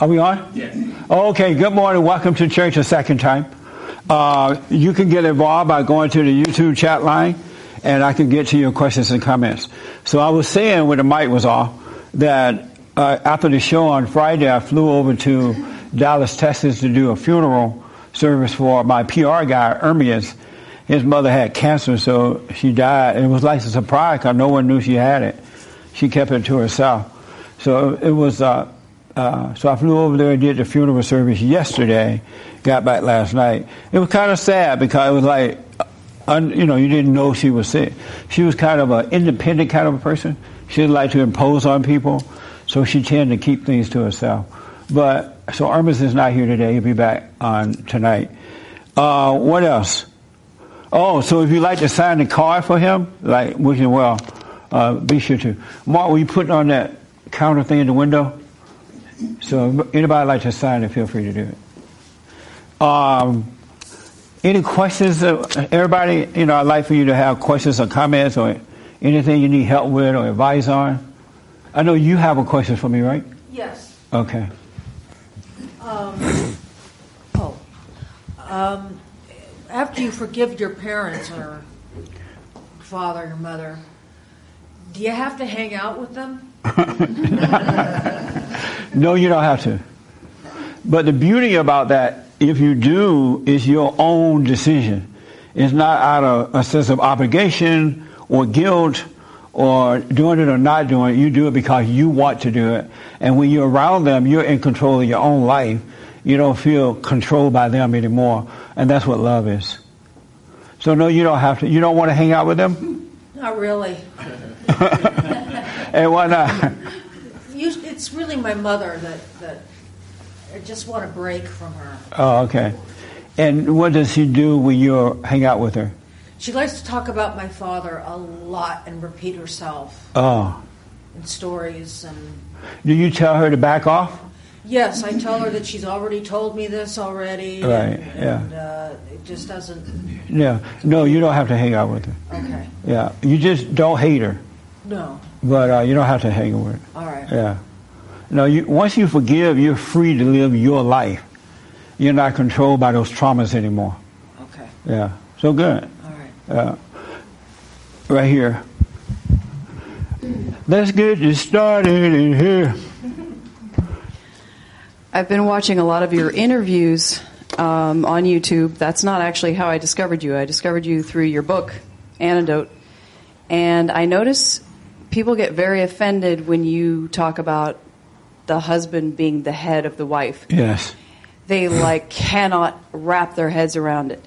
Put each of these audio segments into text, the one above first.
ready to start. Are we on? Yeah. Okay, good morning. Welcome to church a second time. Uh, you can get involved by going to the YouTube chat line and I can get to your questions and comments. So I was saying when the mic was off that uh, after the show on Friday, I flew over to Dallas, Texas to do a funeral service for my PR guy, Ermias. His mother had cancer, so she died. It was like a surprise because no one knew she had it. She kept it to herself. So it was, uh, uh, so I flew over there and did the funeral service yesterday, got back last night. It was kind of sad because it was like, un, you know, you didn't know she was sick. She was kind of an independent kind of a person. She didn't like to impose on people, so she tended to keep things to herself. But, so Armis is not here today. He'll be back on tonight. Uh, what else? Oh, so if you'd like to sign the card for him, like, wishing well, uh, be sure to. Mark, will you put on that counter thing in the window? So anybody like to sign it, feel free to do it. Um, any questions? Uh, everybody, you know, I'd like for you to have questions or comments or anything you need help with or advice on. I know you have a question for me, right? Yes. Okay. Um, oh. Um, after you forgive your parents or father, or mother, do you have to hang out with them? no, you don't have to. But the beauty about that, if you do, is your own decision. It's not out of a sense of obligation or guilt or doing it or not doing it. You do it because you want to do it. And when you're around them, you're in control of your own life. You don't feel controlled by them anymore. And that's what love is. So no, you don't have to. You don't want to hang out with them? Not really. and why not? it's really my mother that, that I just want a break from her. Oh, okay. And what does she do when you hang out with her? She likes to talk about my father a lot and repeat herself. Oh. In stories and. Do you tell her to back off? Yes, I tell her that she's already told me this already. Right. And, yeah. And, uh, it just doesn't. Yeah. No, you don't have to hang out with her. Okay. Yeah. You just don't hate her. No. But uh, you don't have to hang with her. All right. Yeah. No, you, once you forgive, you're free to live your life. You're not controlled by those traumas anymore. Okay. Yeah. So good. All right. Uh, right here. Let's get you started in here. I've been watching a lot of your interviews um, on YouTube. That's not actually how I discovered you. I discovered you through your book, Antidote. And I notice people get very offended when you talk about the husband being the head of the wife. Yes. They like cannot wrap their heads around it.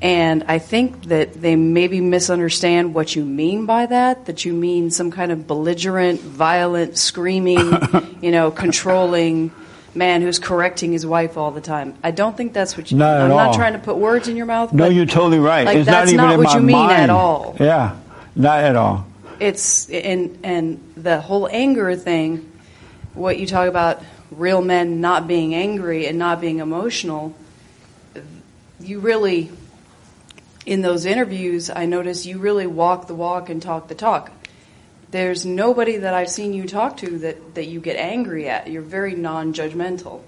And I think that they maybe misunderstand what you mean by that, that you mean some kind of belligerent, violent, screaming, you know, controlling man who's correcting his wife all the time. I don't think that's what you not mean. I'm all. not trying to put words in your mouth. No, you're totally right. Like, it's that's not even not in what my you mean mind. at all. Yeah, not at all. It's and and the whole anger thing, what you talk about real men not being angry and not being emotional, you really in those interviews I notice you really walk the walk and talk the talk. There's nobody that I've seen you talk to that, that you get angry at. You're very non judgmental.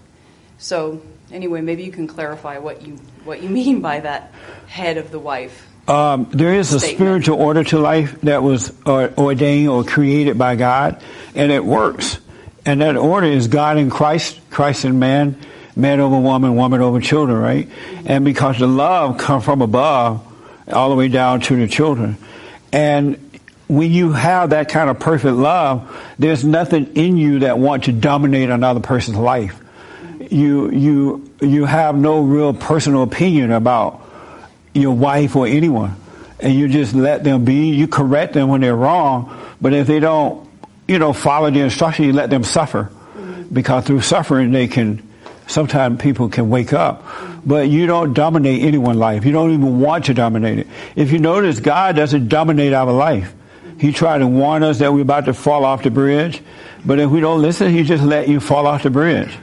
So anyway, maybe you can clarify what you what you mean by that head of the wife. Um, there is a Statement. spiritual order to life that was uh, ordained or created by God, and it works. And that order is God and Christ, Christ and man, man over woman, woman over children, right? And because the love comes from above, all the way down to the children, and when you have that kind of perfect love, there's nothing in you that want to dominate another person's life. You you you have no real personal opinion about your wife or anyone, and you just let them be. You correct them when they're wrong, but if they don't, you know, follow the instruction, you let them suffer, mm-hmm. because through suffering they can. Sometimes people can wake up, but you don't dominate anyone's life. You don't even want to dominate it. If you notice, God doesn't dominate our life. He tried to warn us that we're about to fall off the bridge, but if we don't listen, He just let you fall off the bridge.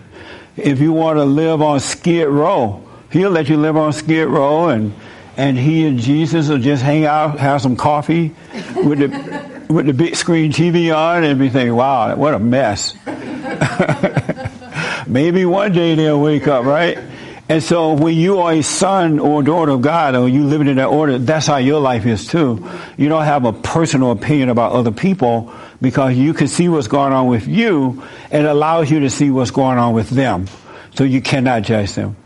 If you want to live on Skid Row, He'll let you live on Skid Row, and and He and Jesus will just hang out, have some coffee with the with the big screen TV on, and be thinking, "Wow, what a mess." Maybe one day they'll wake up, right? And so when you are a son or daughter of God or you living in that order, that's how your life is too. You don't have a personal opinion about other people because you can see what's going on with you and allows you to see what's going on with them. So you cannot judge them.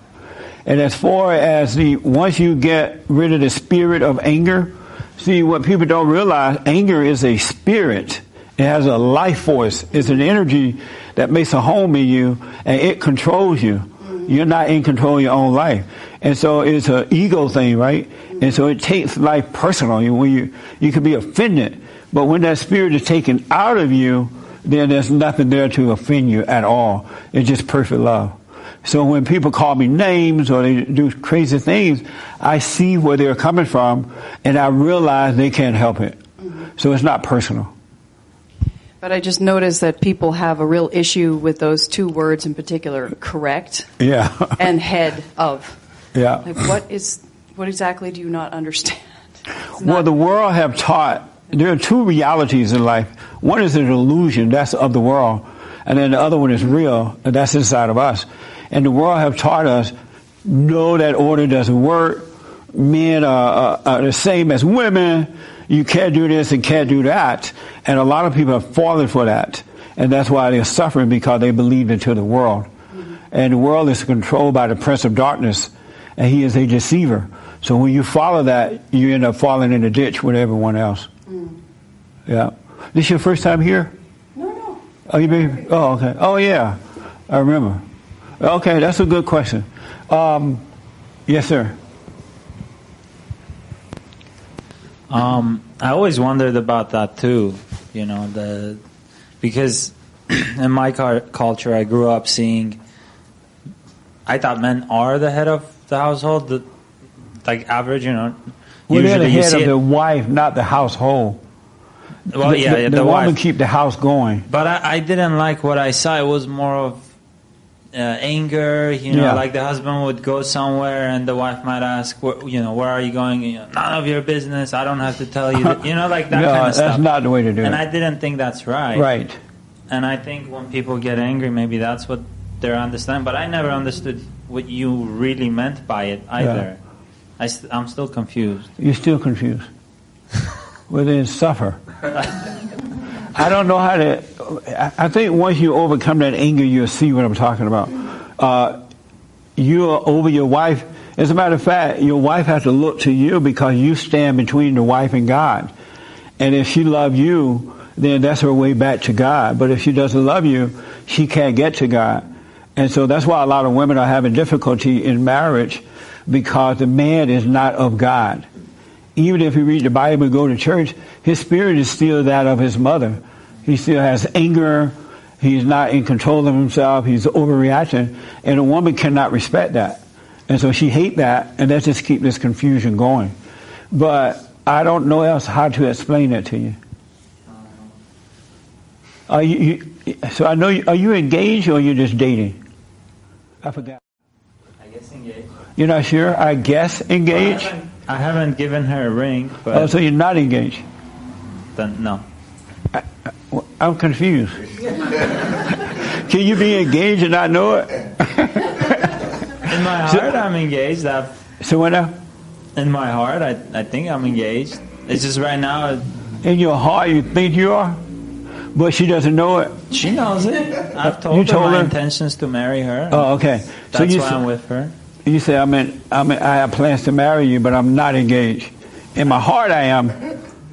And as far as the, once you get rid of the spirit of anger, see what people don't realize, anger is a spirit. It has a life force. It's an energy that makes a home in you and it controls you. You're not in control of your own life. And so it's an ego thing, right? And so it takes life personal. You, when you, you can be offended, but when that spirit is taken out of you, then there's nothing there to offend you at all. It's just perfect love. So when people call me names or they do crazy things, I see where they're coming from and I realize they can't help it. So it's not personal. But I just noticed that people have a real issue with those two words in particular, correct Yeah. and head of. yeah. Like what is what exactly do you not understand? It's Well, the world have taught there are two realities in life. One is an illusion, that's of the world, and then the other one is real, and that's inside of us. And the world have taught us, no, that order doesn't work. Men are, are, are the same as women. You can't do this and can't do that. And a lot of people have fallen for that. And that's why they're suffering because they believed into the world. And the world is controlled by the prince of darkness, and he is a deceiver. So when you follow that, you end up falling in the ditch with everyone else. Mm. Yeah. This your first time here? no, no. Oh, you been? Oh, okay. Oh, yeah. I remember. Okay, that's a good question. Um, yes, sir. Um, I always wondered about that too. You know, the because in my car, culture, I grew up seeing. I thought men are the head of the household, the, like average. You know, Well, they're the head of it- the wife, not the household. well, the, yeah, the, the, the, woman wife. keep the house going. But I, I didn't like what I saw. It was more of uh, anger. You know, Yeah. like the husband would go somewhere and the wife might ask, where, you know, where are you going? You know, None of your business. I don't have to tell you. That, you know, like that no, kind of that's stuff. not the way to do and it. And I didn't think that's right. right. And I think when people get angry, maybe that's what they're understanding. But I never understood what you really meant by it either. I st- I'm still confused. You're still confused. well, then suffer. I don't know how to. I- think once you overcome that anger, you'll see what I'm talking about. Uh, you are over your wife. As a matter of fact, your wife has to look to you because you stand between the wife and God. And if she loves you, then that's her way back to God. But if she doesn't love you, she can't get to God. And so that's why a lot of women are having difficulty in marriage because the man is not of God. Even if you read the Bible and go to church, his spirit is still that of his mother. He still has anger. He's not in control of himself. He's overreacting. And a woman cannot respect that. And so she hate that, and that just keep this confusion going. But I don't know else how to explain that to you. Are you, you so I know you, are you engaged or are you just dating? I forgot. I guess engaged. You're not sure? I guess engaged. I haven't, I haven't given her a ring, but Oh, so you're not engaged. No. Well, I'm confused. Can you be engaged and not know it? In my heart, I'm engaged. I've, So when I, in my heart, I, I think I'm engaged. It's just right now, in your heart you think you are, but she doesn't know it. she knows it. I've told You her told my her? intentions to marry her. Oh, okay. So That's you why say, I'm with her. you say I mean I mean I have plans to marry you, but I'm not engaged. In my heart I am,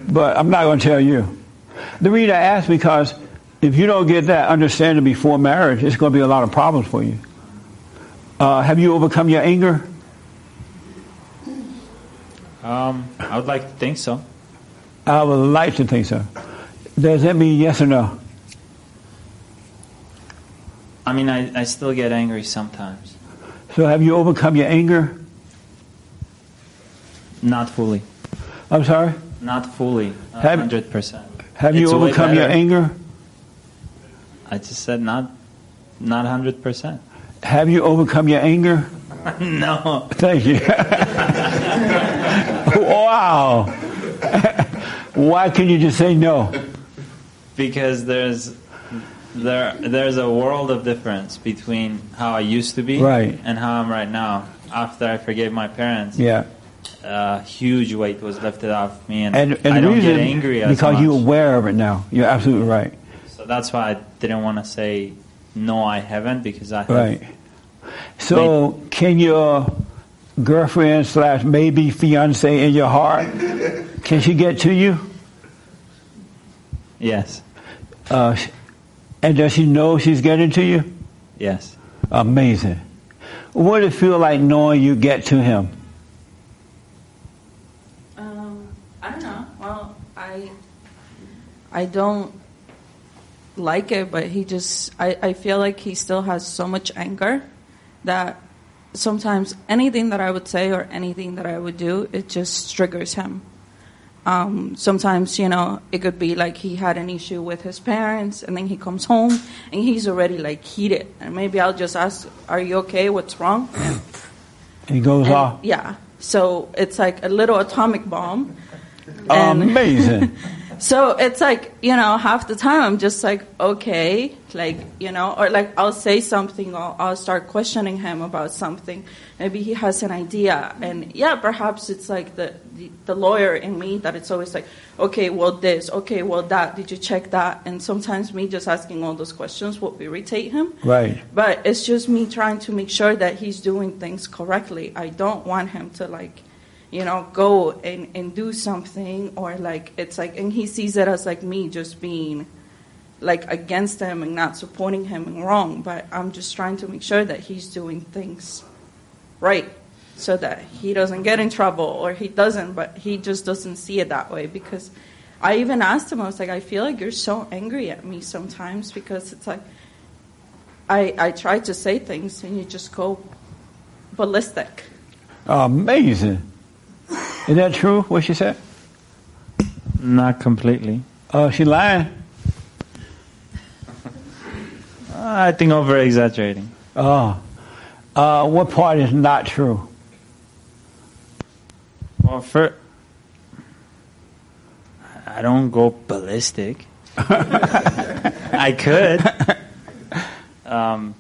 but I'm not going to tell you. The reason I ask because if you don't get that understanding before marriage, it's going to be a lot of problems for you. Uh, have you overcome your anger? Um, I would like to think so. I would like to think so. Does that mean yes or no? I mean, I, I still get angry sometimes. So have you overcome your anger? Not fully. I'm sorry? Not fully. Uh, have- hundred percent. Have you It's overcome your anger? I just said not, not hundred percent. Have you overcome your anger? No. Thank you. wow. Why can you just say no? because there's there there's a world of difference between how I used to be Right. and how I'm right now. After I forgave my parents, Yeah. A huge weight was lifted off me, and, And, and I don't get angry as because you're aware of it now. You're absolutely right. So that's why I didn't want to say no, I haven't because I have. Right. So, can your girlfriend slash maybe fiance in your heart, can she get to you? Yes, Uh, and does she know she's getting to you? yes. Amazing. What does it feel like knowing you get to him? Um, I don't know. Well, I I don't like it, but he just I, I feel like he still has so much anger that sometimes anything that I would say or anything that I would do, it just triggers him. Um, sometimes, you know, it could be like he had an issue with his parents, and then he comes home and he's already like heated. And maybe I'll just ask, "Are you okay? What's wrong?" And He goes and, off. Yeah. So it's like a little atomic bomb. Amazing. so it's like, you know, half the time I'm just like, okay, like, you know, or like I'll say something, or I'll start questioning him about something. Maybe he has an idea. And yeah, perhaps it's like the, the, the lawyer in me that it's always like, okay, well, this, okay, well, that, did you check that? And sometimes me just asking all those questions will irritate him. Right. But it's just me trying to make sure that he's doing things correctly. I don't want him to like, you know, go and, and do something or like it's like and he sees it as like me just being like against him and not supporting him and wrong. But I'm just trying to make sure that he's doing things right so that he doesn't get in trouble or he doesn't, but he just doesn't see it that way because I even asked him, I was like, I feel like you're so angry at me sometimes because it's like I, I try to say things and you just go ballistic. Amazing. Is that true, what she said? Not completely. Uh, she lying? I think over exaggerating. Oh. Uh, what part is not true? Well, for I don't go ballistic. I could. Um,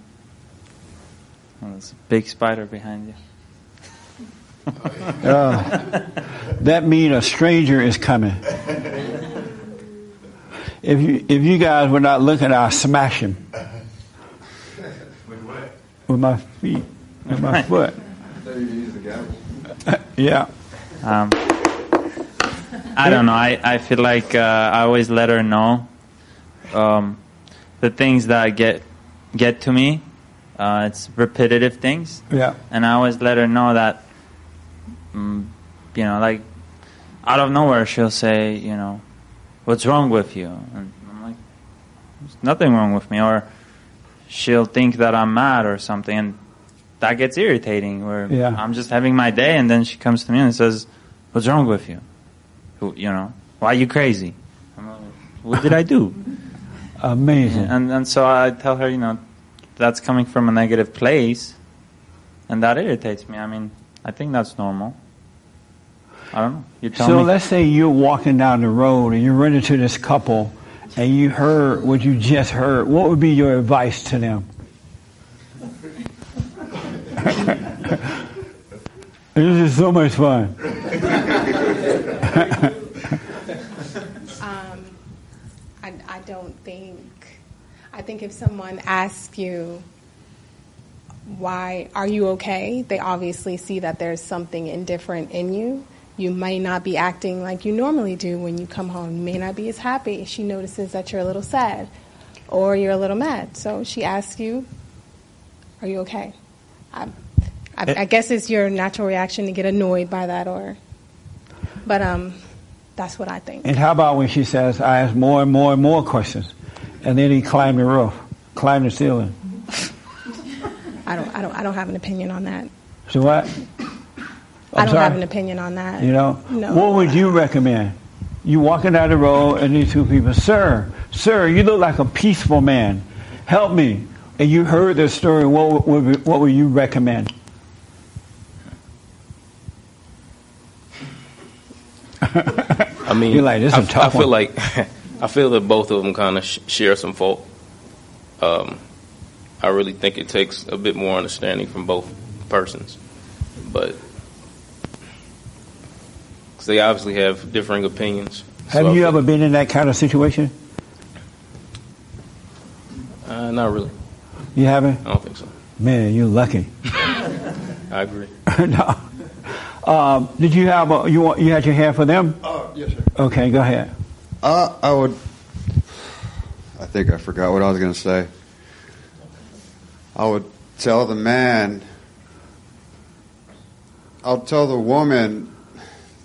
well, there's a big spider behind you. Uh, that means a stranger is coming. If you if you guys were not looking, I'll smash him With what? with my feet, with my foot. I thought you used the. Yeah. Um, I don't know. I, I feel like uh, I always let her know um, the things that get get to me. Uh, it's repetitive things, Yeah. and I always let her know that, Mm, you know, like out of nowhere she'll say, you know, what's wrong with you? And I'm like, there's nothing wrong with me. Or she'll think that I'm mad or something, and that gets irritating. Where Yeah. I'm just having my day, and then she comes to me and says, "What's wrong with you? Who, you know, why are you crazy?" I'm like, what did I do? Amazing. And and so I tell her, you know, that's coming from a negative place, and that irritates me. I mean, I think that's normal. I don't know. You tell So me. let's say you're walking down the road and you run into this couple and you heard what you just heard. What would be your advice to them? this is so much fun. Um, I, I don't think. I think if someone asks you, "Why are you okay?" They obviously see that there's something indifferent in you. You may not be acting like you normally do when you come home. You may not be as happy. She notices that you're a little sad, or you're a little mad. So she asks you, "Are you okay?" I, I, I guess it's your natural reaction to get annoyed by that, or, but um, that's what I think. And how about when she says, I ask more and more and more questions, and then he climbed the roof, climbed the ceiling. I don't, I don't, I don't have an opinion on that. So what? I I'm don't sorry? have an opinion on that. You know, No. what would you recommend? You walking down the road and these two people, sir, sir, you look like a peaceful man. Help me. And you heard this story. What would, would- what would you recommend? I mean, You're like, this is I, a tough I feel one. like I feel that both of them kind of sh- share some fault. Um, I really think it takes a bit more understanding from both persons, but because they obviously have differing opinions. Have So I you ever been in that kind of situation? Uh, not really. You haven't? I don't think so. Man, you're lucky. I agree. no. Um, did you have a, you want, you had your hand for them? Oh, yes, sir. Okay, go ahead. Uh, I would. I think I forgot what I was going to say. I would tell the man. I'll tell the woman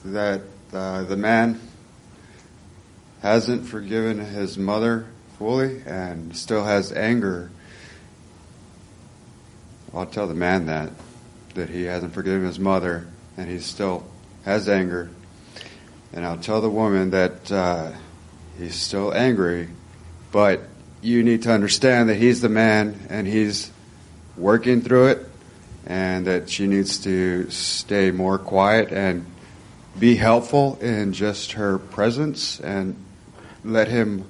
that uh, the man hasn't forgiven his mother fully and still has anger. I'll tell the man that that he hasn't forgiven his mother and he still has anger. And I'll tell the woman that uh, he's still angry, but you need to understand that he's the man and he's working through it, and that she needs to stay more quiet and be helpful in just her presence and let him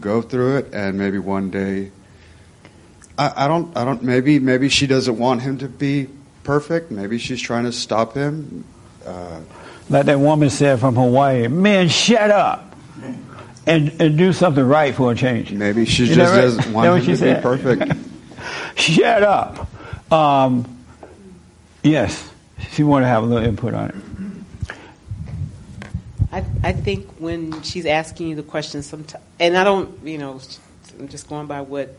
go through it, and maybe one day. I, I don't. I don't. Maybe. Maybe she doesn't want him to be perfect. Maybe she's trying to stop him. Uh, Like that woman said from Hawaii, man, shut up and, and do something right for a change. Maybe she Is just right? doesn't want him to said? be perfect. Shut up. Um, yes, she wanted to have a little input on it. I, I think when she's asking you the question, sometimes, and I don't, you know, I'm just going by what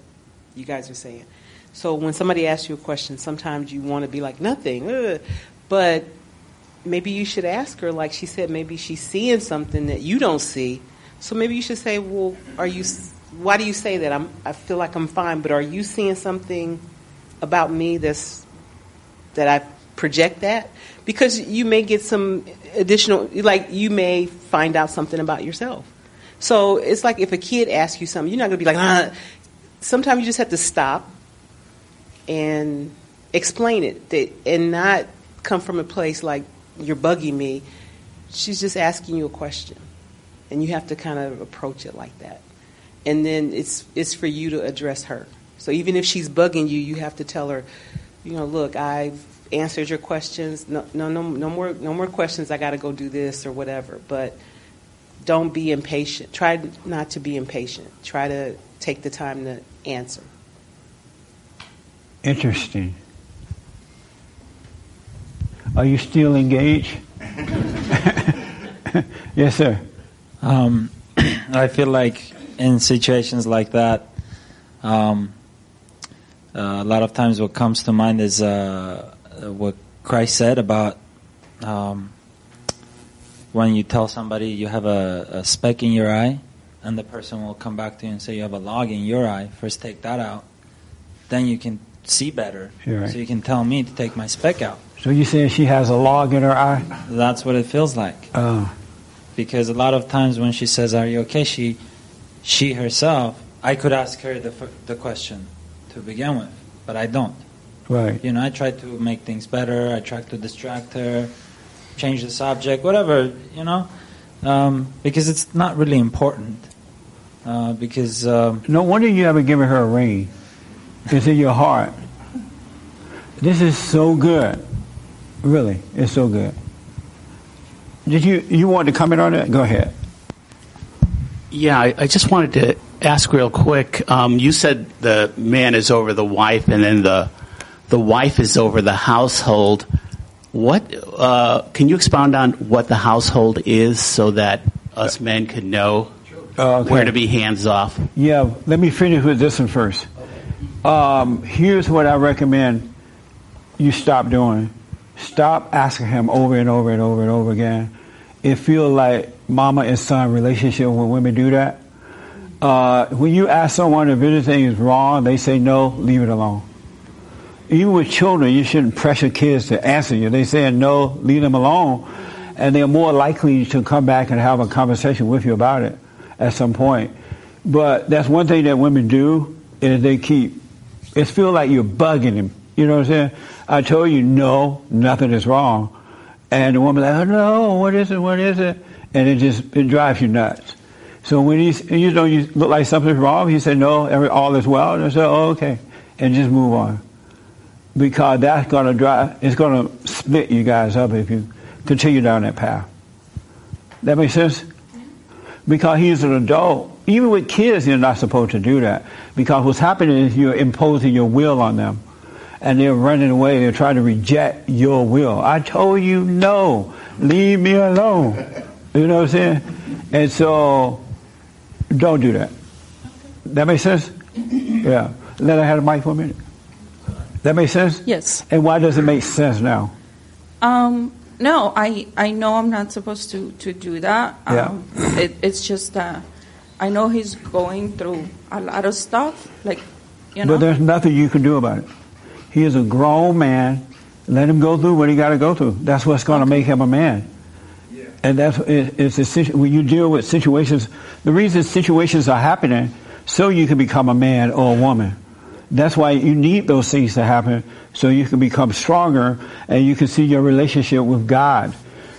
you guys are saying. So when somebody asks you a question, sometimes you want to be like nothing, ugh. but maybe you should ask her, like she said, maybe she's seeing something that you don't see. So maybe you should say, well, are you? Why do you say that? I'm, I feel like I'm fine, but are you seeing something about me that's that I project that? Because you may get some additional, like you may find out something about yourself. So it's like if a kid asks you something, you're not going to be like, ah. Sometimes you just have to stop and explain it, that, and not come from a place like you're bugging me. She's just asking you a question, and you have to kind of approach it like that. And then it's it's for you to address her. So even if she's bugging you, you have to tell her, you know, look, I've answered your questions. No, no, no, no more, no more questions. I got to go do this or whatever. But don't be impatient. Try not to be impatient. Try to take the time to answer. Interesting. Are you still engaged? yes, sir. Um, I feel like in situations like that, um, uh, a lot of times what comes to mind is uh, what Christ said about um, when you tell somebody you have a, a speck in your eye, and the person will come back to you and say you have a log in your eye. First, take that out, then you can see better. Right. So you can tell me to take my speck out. So you saying she has a log in her eye? That's what it feels like. Oh, because a lot of times when she says "Are you okay?" she she herself, I could ask her the the question to begin with, but I don't. Right. You know, I try to make things better. I try to distract her, change the subject, whatever. You know, um, because it's not really important. Uh, because um, No wonder you haven't given her a ring. It's in your heart. This is so good. Really, it's so good. Did you you want to comment on that? Go ahead. Yeah, I, I just wanted to ask real quick. Um, you said the man is over the wife, and then the the wife is over the household. What uh, can you expound on what the household is, so that us men could know Uh, okay. where to be hands off? Yeah, let me finish with this one first. Um, here's what I recommend you stop doing. Stop asking him over and over and over and over again. It feels like mama and son relationship when women do that. Uh, when you ask someone if anything is wrong, they say no, leave it alone. Even with children, you shouldn't pressure kids to answer you. They say no, leave them alone. And they're more likely to come back and have a conversation with you about it at some point. But that's one thing that women do is they keep, it feels like you're bugging them. You know what I'm saying? I told you no, nothing is wrong. And the woman like, oh no, what is it, what is it? And it just, it drives you nuts. So when he's, you know, you look like something's wrong, he said, no, every, all is well. And I said, oh, okay. And just move on. Because that's going to drive, it's going to split you guys up if you continue down that path. That makes sense? Because he's an adult. Even with kids, you're not supposed to do that. Because what's happening is you're imposing your will on them. And they're running away. They're trying to reject your will. I told you no. Leave me alone. You know what I'm saying? And so, don't do that. That makes sense? Yeah. Let her have the mic for a minute. That makes sense? Yes. And why does it make sense now? Um, no, I, I know I'm not supposed to, to do that. Yeah. Um, it, it's just that I know he's going through a lot of stuff. Like, you know. But there's nothing you can do about it. He is a grown man. Let him go through what he got to go through. That's what's going to make him a man. Yeah. And that's it, it's a, when you deal with situations. The reason situations are happening so you can become a man or a woman. That's why you need those things to happen so you can become stronger and you can see your relationship with God.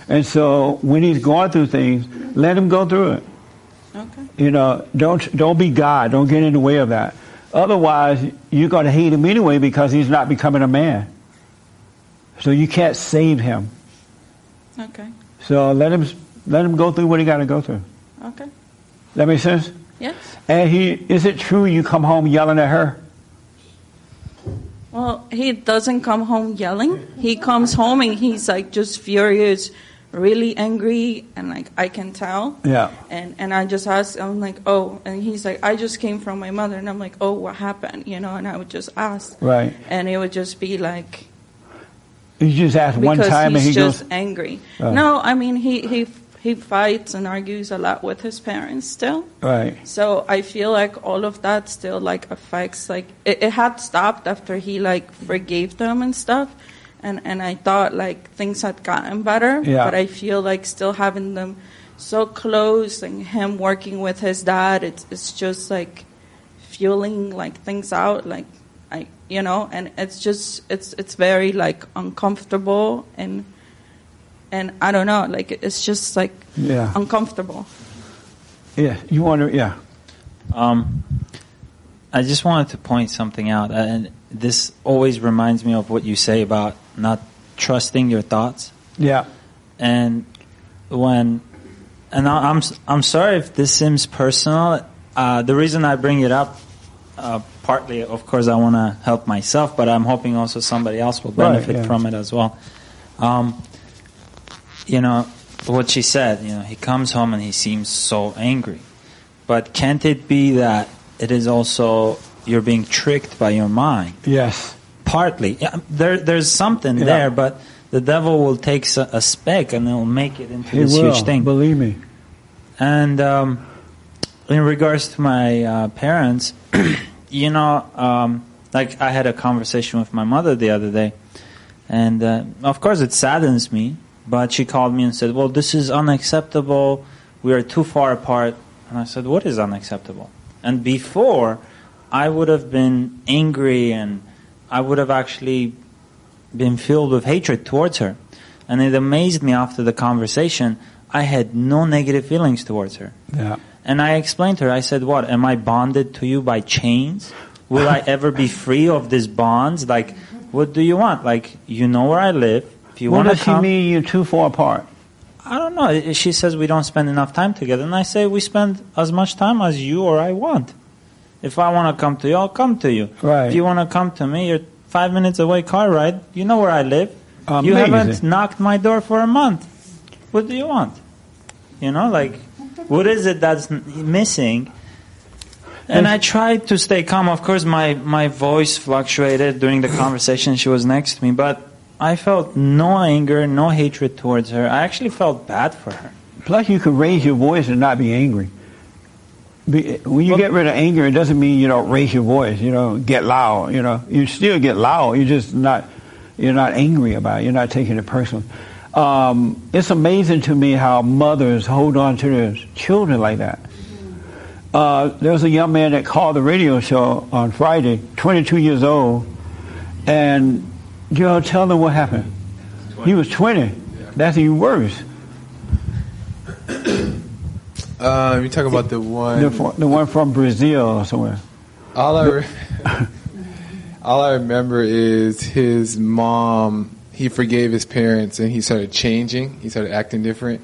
And so when he's going through things, let him go through it. Okay. You know, don't don't be God. Don't get in the way of that. Otherwise, you're going to hate him anyway because he's not becoming a man. So you can't save him. Okay. So let him let him go through what he got to go through. Okay. That makes sense. Yes. And he is it true you come home yelling at her? Well, he doesn't come home yelling. He comes home and he's like just furious, really angry, and like I can tell. Yeah. And and I just ask, I'm like, oh, and he's like, I just came from my mother, and I'm like, oh, what happened? You know, and I would just ask, Right. and it would just be like You just ask one time and he's he just goes. angry. Right. No, I mean he he he fights and argues a lot with his parents still. Right. So I feel like all of that still like affects like it, it had stopped after he like forgave them and stuff. And and I thought like things had gotten better. Yeah. But I feel like still having them so close and him working with his dad, it's it's just like fueling like things out like I you know, and it's just it's it's very like uncomfortable and and I don't know, like it's just like Yeah. uncomfortable. Yeah. You want to? Yeah. Um, I just wanted to point something out, and this always reminds me of what you say about not trusting your thoughts. Yeah. And when, and I- I'm s- I'm sorry if this seems personal. Uh, the reason I bring it up, uh, partly, of course, I want to help myself, but I'm hoping also somebody else will Right, benefit yeah. from it as well. Um, you know what she said. You know, he comes home and he seems so angry. But can't it be that it is also you're being tricked by your mind? Yes. Partly, yeah, there, there's something Yeah. there, but the devil will take a speck and he'll make it into He this will. huge thing. Believe me. And um, in regards to my uh, parents, you know, um, like I had a conversation with my mother the other day, and uh, of course it saddens me. But she called me and said, "Well, this is unacceptable. We are too far apart." And I said, "What is unacceptable?" And before, I would have been angry and I would have actually been filled with hatred towards her. And it amazed me after the conversation, I had no negative feelings towards her. Yeah. And I explained to her, I said, What, am I bonded to you by chains? Will I ever be free of these bonds? Like, what do you want? Like, you know where I live. If you what want to does she mean you're too far apart? I don't know. She says we don't spend enough time together. And I say we spend as much time as you or I want. If I want to come to you, I'll come to you. Right. If you want to come to me, you're five minutes away car ride. You know where I live. Amazing. You haven't knocked my door for a month. What do you want? You know, like, what is it that's missing? And I tried to stay calm. Of course, my, my voice fluctuated during the conversation. She was next to me, but I felt no anger, no hatred towards her. I actually felt bad for her. Plus, you can raise your voice and not be angry. Be, when you get rid of anger, it doesn't mean you don't raise your voice. You know, get loud. You know, you still get loud. You're just not. You're not angry about it. You're not taking it personal. Um, it's amazing to me how mothers hold on to their children like that. Uh, there was a young man that called the radio show on Friday, 22 years old, and know, tell them what happened. He was 20. That's even worse. Um, you talk about the one. The, the one from Brazil or somewhere. All I, re- all I remember is his mom. He forgave his parents, and he started changing. He started acting different,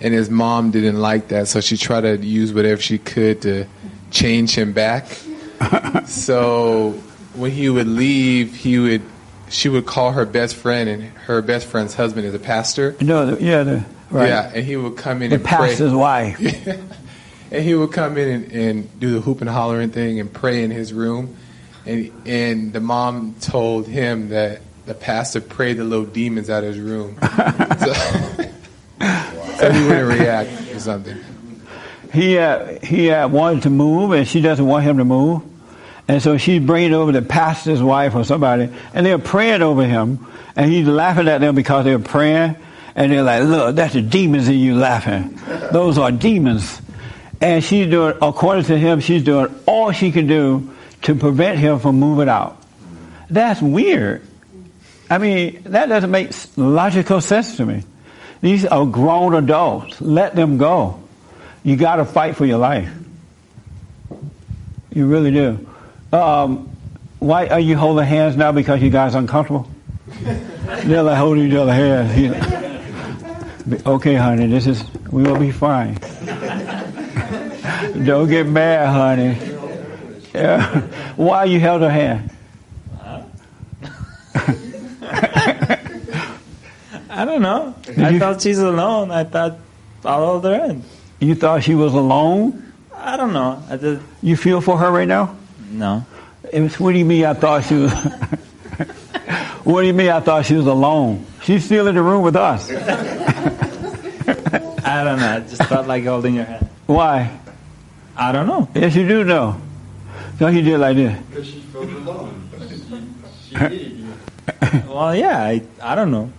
and his mom didn't like that, so she tried to use whatever she could to change him back. so when he would leave, he would. She would call her best friend, and her best friend's husband is a pastor. No, the, yeah, the, right. Yeah, and he would come in The and pray. pastor's wife. and he would come in and, and do the hoop and hollering thing and pray in his room. And and the mom told him that the pastor prayed the little demons out of his room, so, so he wouldn't react or something. he uh, he uh, wanted to move, and she doesn't want him to move, and so she's bringing over the pastor's wife or somebody, and they're praying over him, and he's laughing at them because they're praying, and they're like, "Look, that's the demons in you laughing. Those are demons." And she's doing, according to him, she's doing all she can do to prevent him from moving out. That's weird. I mean, that doesn't make logical sense to me. These are grown adults. Let them go. You got to fight for your life. You really do. Um, why are you holding hands now? Because you guys uncomfortable? They're like holding each other hands. You- okay, honey, this is we will be fine. Don't get mad, honey. Yeah. Why you held her hand? I don't know. I you- thought she's alone. I thought I'll hold her in. You thought she was alone? I don't know. I did, You feel for her right now? No. Was, what do you mean? I thought she was. what do you mean? I thought she was alone. She's still in the room with us. I don't know. I just felt like holding your hand. Why? I don't know. Yes, you do know. So you did like this. Because she felt alone. She, she needed you. Well, yeah. I I don't know.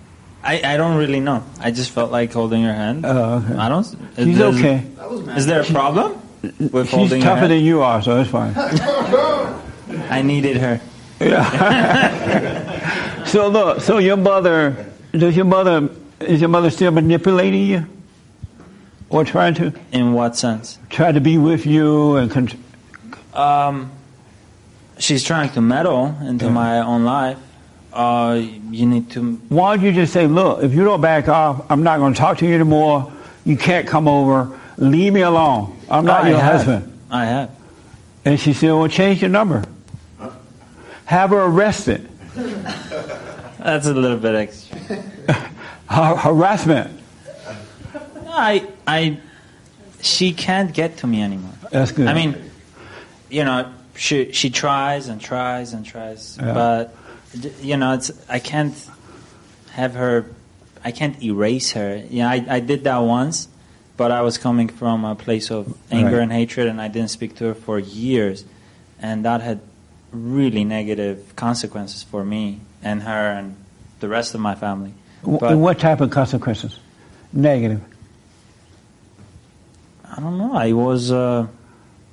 I, I don't really know. I just felt like holding your hand. Oh, okay. I don't. Is, She's there's- okay. Is there a problem with She's holding tougher than you are, so it's fine. I needed her. Yeah. So look, so your mother, does your mother, is your mother still manipulating you? Or trying to? In what sense? Try to be with you and, con- Um, she's trying to meddle into my own life. Uh, you need to. why don't you just say, look, if you don't back off, I'm not going to talk to you anymore. You can't come over. Leave me alone. I'm not I your have. husband. I have. And she said, well, change your number. Have her arrested. That's a little bit extra. Har- harassment. I, I, she can't get to me anymore. That's good. I mean, you know, she she tries and tries and tries, Yeah. but you know, it's I can't have her. I can't erase her. Yeah, I, I did that once, but I was coming from a place of anger Right. and hatred, and I didn't speak to her for years, and that had really negative consequences for me and her and the rest of my family. But what type of consequences? Negative. I don't know. I was. Uh,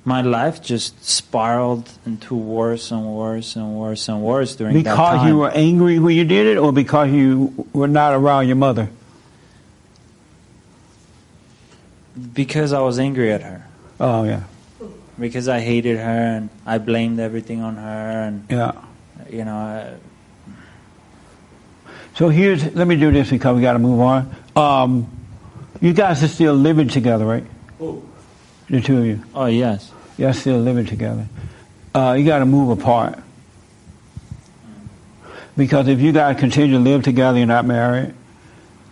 my life just spiraled into worse and worse and worse and worse during that time. Because you were angry when you did it, or because you were not around your mother? Because I was angry at her. Oh yeah, Because I hated her and I blamed everything on her and yeah. you know. I, So here's let me do this because we got to move on. Um, you guys are still living together, right? Oh. The two of you. oh yes. You're still living together. Uh, you got to move apart. Because if you guys continue to live together, you're not married.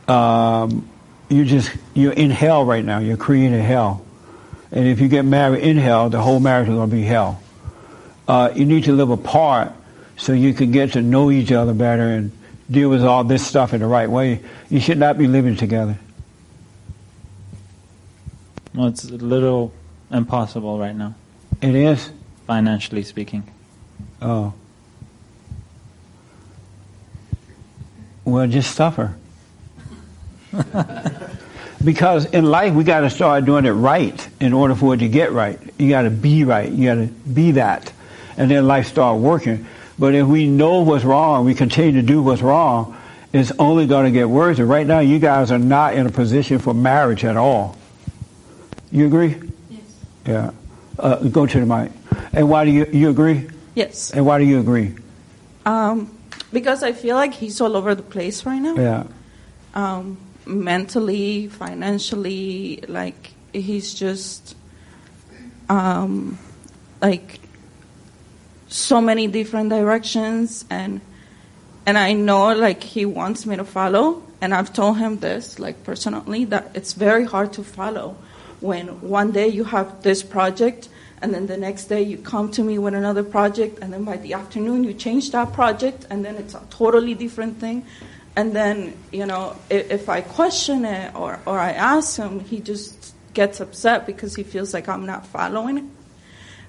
Um, you just you're in hell right now. You're creating hell. And if you get married in hell, the whole marriage is going to be hell. Uh, you need to live apart so you can get to know each other better and deal with all this stuff in the right way. You should not be living together. Well, it's a little impossible right now, It is. financially speaking. Oh. Well, just suffer. because in life, we got to start doing it right in order for it to get right. You got to be right. You got to be that. And then life start working. But if we know what's wrong, we continue to do what's wrong, it's only going to get worse. And right now, you guys are not in a position for marriage at all. You agree? Yes. Yeah. Uh, go to the mic. And why do you you agree? Yes. And why do you agree? Um, because I feel like he's all over the place right now. Yeah. Um, mentally, financially, like he's just um, like so many different directions and and I know like he wants me to follow and I've told him this like personally that it's very hard to follow when one day you have this project and then the next day you come to me with another project and then by the afternoon you change that project and then it's a totally different thing and then you know if, if I question it or, or I ask him he just gets upset because he feels like I'm not following it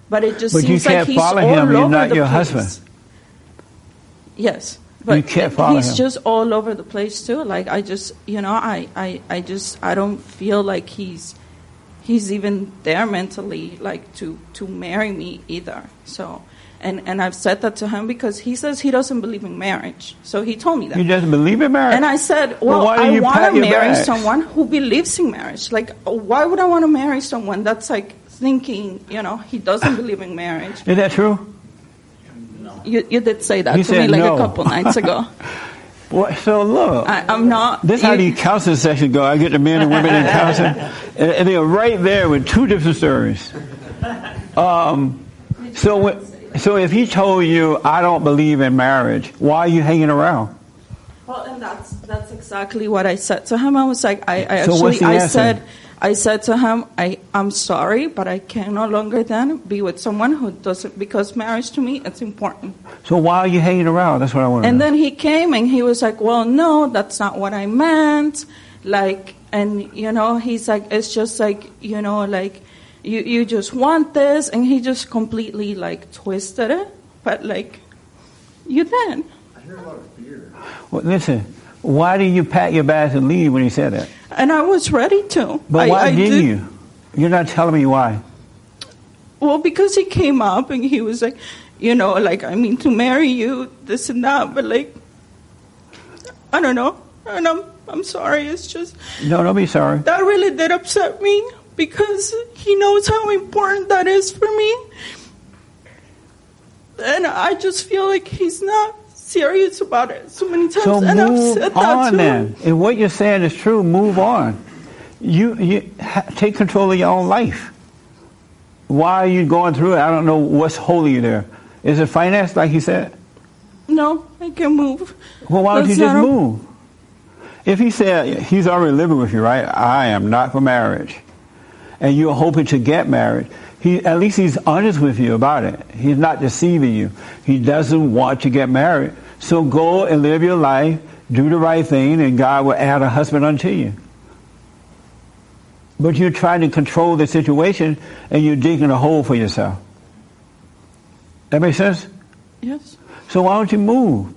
but it just But seems like can't he's follow all him. You're over not the your place. husband. Yes. But You can't follow he's him. just all over the place too. Like I just you know, I, I, I just I don't feel like he's he's even there mentally like to to marry me either. So and and I've said that to him because he says he doesn't believe in marriage. So he told me that. He doesn't believe in marriage? And I said, Well, well, why do I you want to marry bags? someone who believes in marriage. Like, why would I want to marry someone that's like thinking, you know, he doesn't believe in marriage? Is that true? No. You, you did say that He to me like no. a couple nights ago. What, so look. I, I'm not. This how these counseling sessions go. I get the men and women in counseling, and, and they're right there with two different stories. Um, so, when- so if he told you, "I don't believe in marriage," why are you hanging around? Well, and that's that's exactly what I said to him. I was like, I, I So actually, I answer? said, I said to him, I, I'm sorry, but I can no longer then be with someone who doesn't because marriage to me it's important. So why are you hanging around? That's what I want to And know. then he came and he was like, well, no, that's not what I meant. Like, and you know, he's like, it's just like, you know, like, you, you just want this. And he just completely like twisted it. But like, you then. I hear a lot of fear. Well, listen, why did you pack your bags and leave when he said that? And I was ready to. But I- why I didn't did- you? You're not telling me why. Well, because he came up and he was like, you know, like, I mean, to marry you, this and that. But like, I don't know. And I'm, I'm sorry. It's just, No, don't be sorry. that really did upset me because he knows how important that is for me. And I just feel like he's not serious about it so many times. So and I've said that on to then. him. If what you're saying is true, move on. You, you ha- take control of your own life. Why are you going through it? I don't know what's holding you there. Is it finance, like you said? No, I can move. Well, why don't you just move? If he said he's already living with you, right? I am not for marriage, and you're hoping to get married, he at least he's honest with you about it. He's not deceiving you. He doesn't want to get married. So go and live your life, do the right thing, and God will add a husband unto you. But you're trying to control the situation, and you're digging a hole for yourself. That makes sense. Yes. So why don't you move?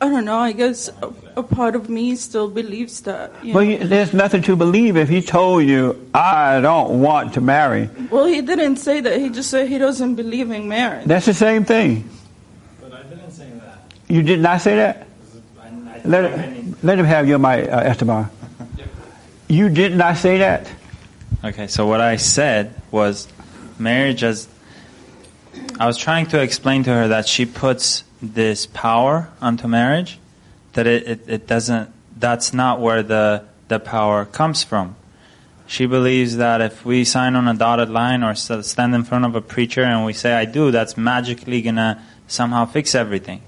I don't know. I guess a, a part of me still believes that. You But know. you, there's nothing to believe if he told you, I don't want to marry. Well, he didn't say that. He just said he doesn't believe in marriage. That's the same thing. But I didn't say that. You did not say that? Let, let him have your mic, uh, Esteban. You did not say that? Okay, so what I said was marriage as I was trying to explain to her that she puts this power onto marriage, that it, it, it doesn't, that's not where the, the power comes from. She believes that if we sign on a dotted line or stand in front of a preacher and we say, I do, that's magically gonna somehow fix everything.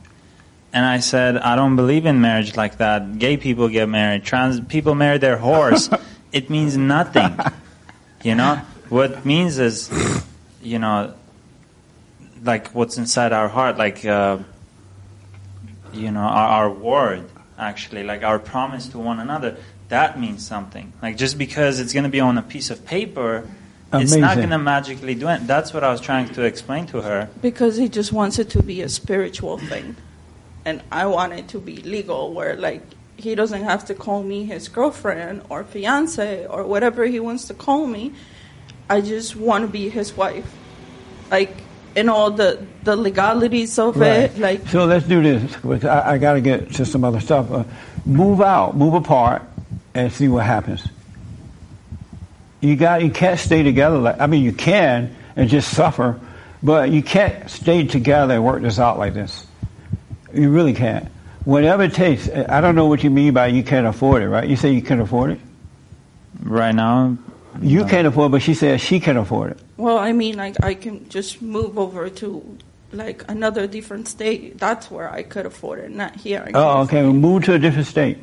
And I said, I don't believe in marriage like that. Gay people get married. Trans people marry their horse. it means nothing. You know, what it means is, you know, like what's inside our heart, like, uh, you know, our, our word, actually, like our promise to one another. That means something. Like just because it's going to be on a piece of paper, it's not going to magically do it. That's what I was trying to explain to her. Because he just wants it to be a spiritual thing. And I want it to be legal, where, like, he doesn't have to call me his girlfriend or fiance or whatever he wants to call me. I just want to be his wife. Like, in all the, the legalities of it. Like, So let's do this. I, I got to get to some other stuff. Uh, move out, move apart, and see what happens. You got you can't stay together like I mean you can and just suffer, but you can't stay together and work this out like this. You really can't. Whatever it takes. I don't know what you mean by you can't afford it, right? You say you can't afford it. Right now, You can't afford, it, but she says she can afford it. Well, I mean, like I can just move over to like another different state. That's where I could afford it, not here. Oh, okay. Well, move to a different state,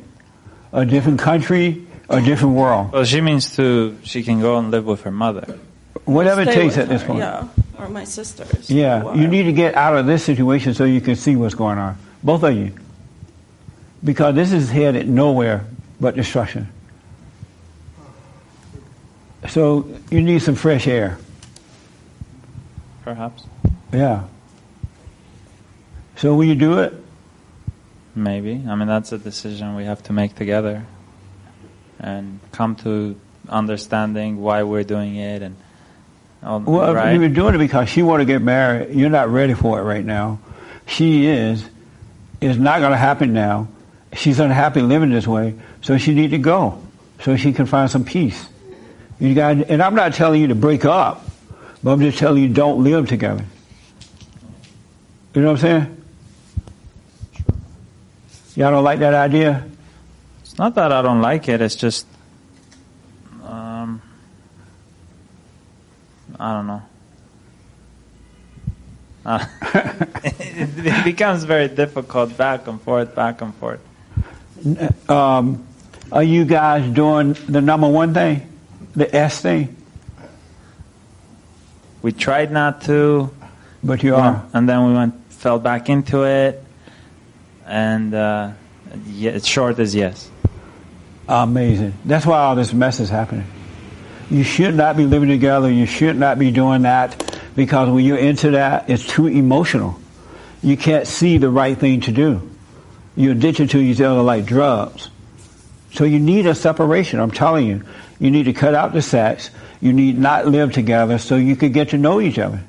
a different country, a different world. Well, she means to she can go and live with her mother. Whatever it takes with at this point. Yeah, or my sisters. Yeah, you need to get out of this situation so you can see what's going on. Both of you. Because this is headed nowhere but destruction. So you need some fresh air. Perhaps, Yeah. So will you do it? maybe. I mean, that's a decision we have to make together, and come to understanding why we're doing it, and all, Well, right. you're doing it because she want to get married. You're not ready for it right now. She is. It's not going to happen now. She's unhappy living this way, so she need to go so she can find some peace. You got, and I'm not telling you to break up, but I'm just telling you don't live together. You know what I'm saying? Y'all don't like that idea? It's not that I don't like it. It's just, um, I don't know. Uh, it, it becomes very difficult back and forth, back and forth. Um, are you guys doing the number one thing, the S thing? We tried not to, but you are. and then we went, fell back into it, and uh, yeah, short is yes. Amazing. That's why all this mess is happening. You should not be living together. You should not be doing that because when you're into that, it's too emotional. You can't see the right thing to do. You're addicted to each other like drugs. So you need a separation. I'm telling you. You need to cut out the sex. You need not live together so you could get to know each other.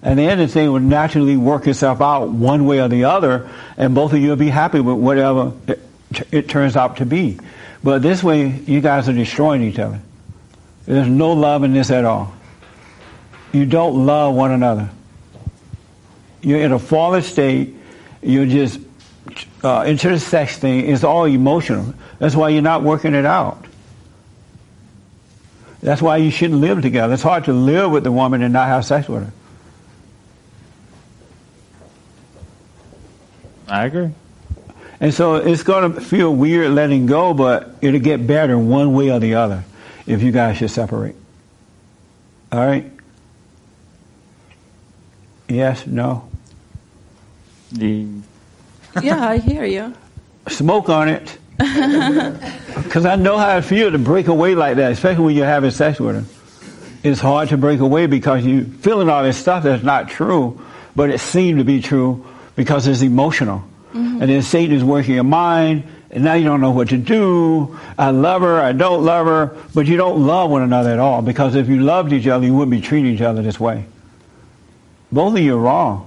And the end of the thing will naturally work itself out one way or the other, and both of you will be happy with whatever it, it turns out to be. But this way, you guys are destroying each other. There's no love in this at all. You don't love one another. You're in a fallen state. You're just uh, into the sex thing. It's all emotional. That's why you're not working it out. That's why you shouldn't live together. It's hard to live with the woman and not have sex with her. I agree. And so it's going to feel weird letting go, but it'll get better one way or the other if you guys should separate. All right? Yes, no? The yeah, I hear you. Smoke on it. Because I know how it feels to break away like that, especially when you're having sex with her. It's hard to break away because you're feeling all this stuff that's not true, but it seemed to be true because it's emotional. Mm-hmm. And then Satan is working your mind, and now you don't know what to do. I love her, I don't love her, but you don't love one another at all because if you loved each other, you wouldn't be treating each other this way. Both of you are wrong.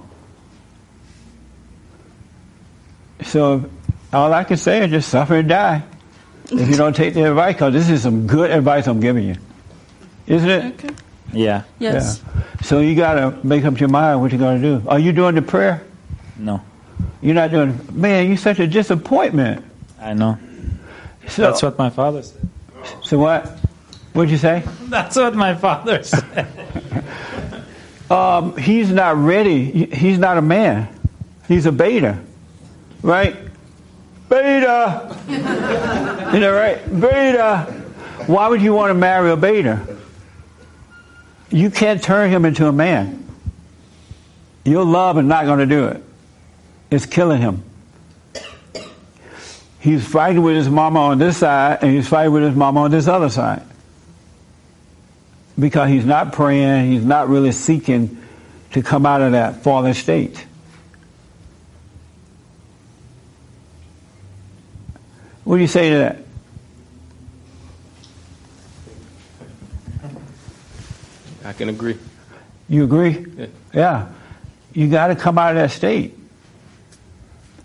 So all I can say is just suffer and die if you don't take the advice because this is some good advice I'm giving you. Isn't it? Okay. Yeah. Yes. Yeah. So you got to make up your mind what you're going to do. Are you doing the prayer? No. You're not doing. Man, you're such a disappointment. I know. So, That's what my father said. So what? What'd you say? That's what my father said. Um, he's not ready. He's not a man. He's a beta, right? Beta. you know, right? Beta. Why would you want to marry a beta? You can't turn him into a man. Your love is not going to do it. It's killing him. He's fighting with his mama on this side, and he's fighting with his mama on this other side. Because he's not praying, he's not really seeking to come out of that fallen state. What do you say to that? I can agree. You agree? Yeah. Yeah. You got to come out of that state.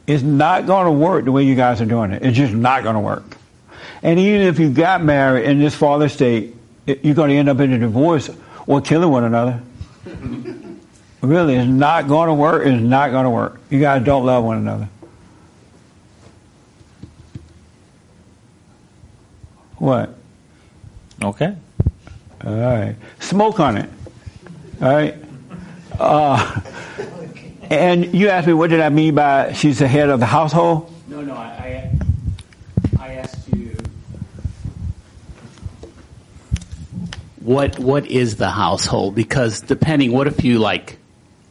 It's not going to work the way you guys are doing it. It's just not going to work. And even if you got married in this fallen state, it- you're going to end up in a divorce or killing one another. Really, it's not going to work. It's not going to work. You guys don't love one another. What? Okay. All right. Smoke on it. All right. Uh, and you asked me what did I mean by she's the head of the household? No, no, I, I, I asked you. What what is the household? Because depending, what if you like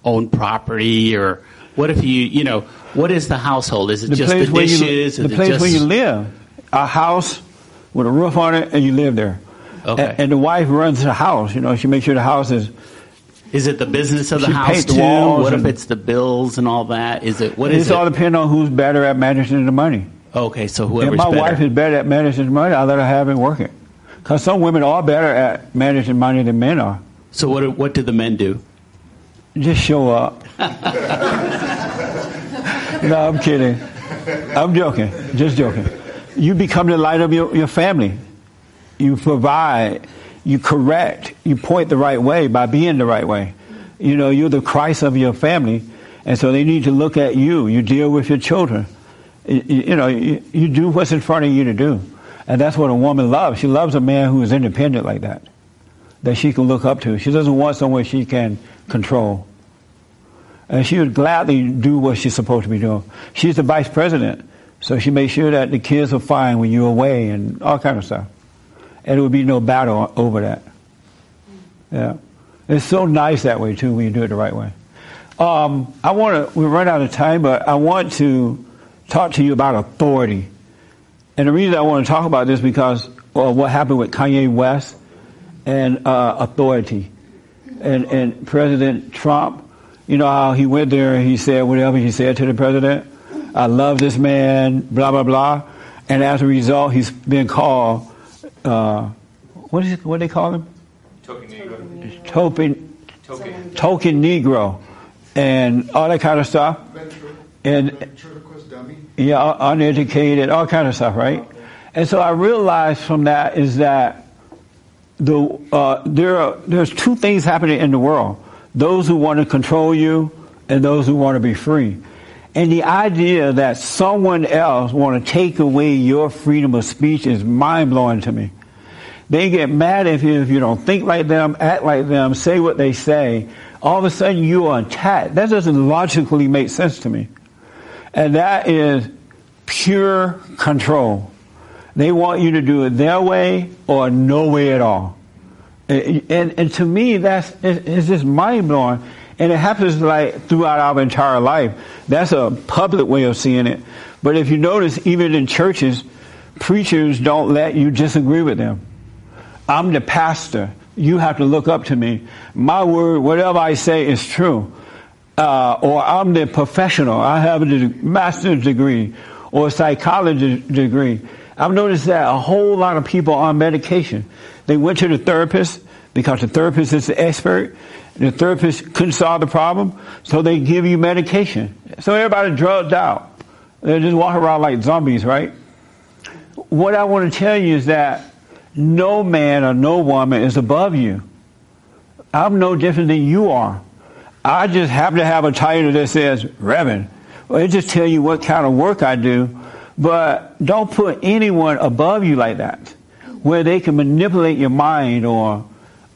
own property, or what if you you know what is the household? Is it just the dishes? you, the place just, where you live. A house with a roof on it, and you live there. Okay. And, and the wife runs the house. You know, she makes sure the house is. Is it the business of the She house the too? What if it's the bills and all that? Is it what It's it? all depend on who's better at managing the money. okay, so If my better. wife is better at managing the money, I let her have it working. Because some women are better at managing money than men are. so what what do the men do? Just show up. no, I'm kidding. I'm joking. Just joking. You become the light of your, your family. You provide, you correct, you point the right way by being the right way. You know, you're the Christ of your family, and so they need to look at you. You deal with your children. You, you know, you, you do what's in front of you to do. And that's what a woman loves. She loves a man who is independent like that, that she can look up to. She doesn't want someone she can control. And she would gladly do what she's supposed to be doing. She's the vice president, so she made sure that the kids are fine when you're away and all kind of stuff. And there would be no battle over that. Yeah. It's so nice that way too when you do it the right way. Um, I want to—we're run out of time, but I want to talk to you about authority. And the reason I want to talk about this because well, what happened with Kanye West and uh, authority. And, and President Trump, you know how he went there and he said whatever he said to the president. I love this man, blah, blah, blah. And as a result, he's been called, uh, what is it, what do they call him? Token Negro. Token, Token. token Negro and all that kind of stuff. And yeah, uneducated, all kind of stuff, right? And so I realized from that is that the uh, there are there's two things happening in the world: those who want to control you and those who want to be free. And the idea that someone else want to take away your freedom of speech is mind blowing to me. They get mad if you if you don't think like them, act like them, say what they say. All of a sudden you are attacked. That doesn't logically make sense to me. And that is pure control. They want you to do it their way or no way at all. And, and, and to me, that's it's, just mind blowing. And it happens like throughout our entire life. That's a public way of seeing it. But if you notice, even in churches, preachers don't let you disagree with them. I'm the pastor. You have to look up to me. My word, whatever I say is true. Uh, or I'm the professional. I have a master's degree or a psychology degree. I've noticed that a whole lot of people on medication. They went to the therapist because the therapist is the expert. The therapist couldn't solve the problem, so they give you medication. So everybody drugged out. They just walk around like zombies, right? What I want to tell you is that no man or no woman is above you. I'm no different than you are. I just happen to have a title that says Reverend. Well, it just tell you what kind of work I do, but don't put anyone above you like that, where they can manipulate your mind or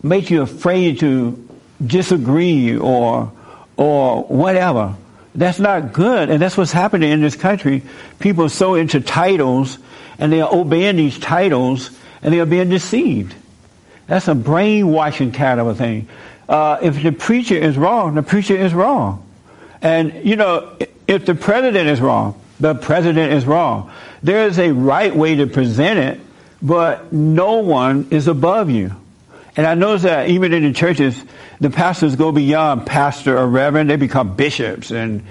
make you afraid to disagree or or whatever. That's not good, and that's what's happening in this country. People are so into titles, and they are obeying these titles, and they are being deceived. That's a brainwashing kind of a thing. Uh, if the preacher is wrong, the preacher is wrong. And, you know, if the president is wrong, the president is wrong. There is a right way to present it, but no one is above you. And I notice that even in the churches, the pastors go beyond pastor or reverend, they become bishops. And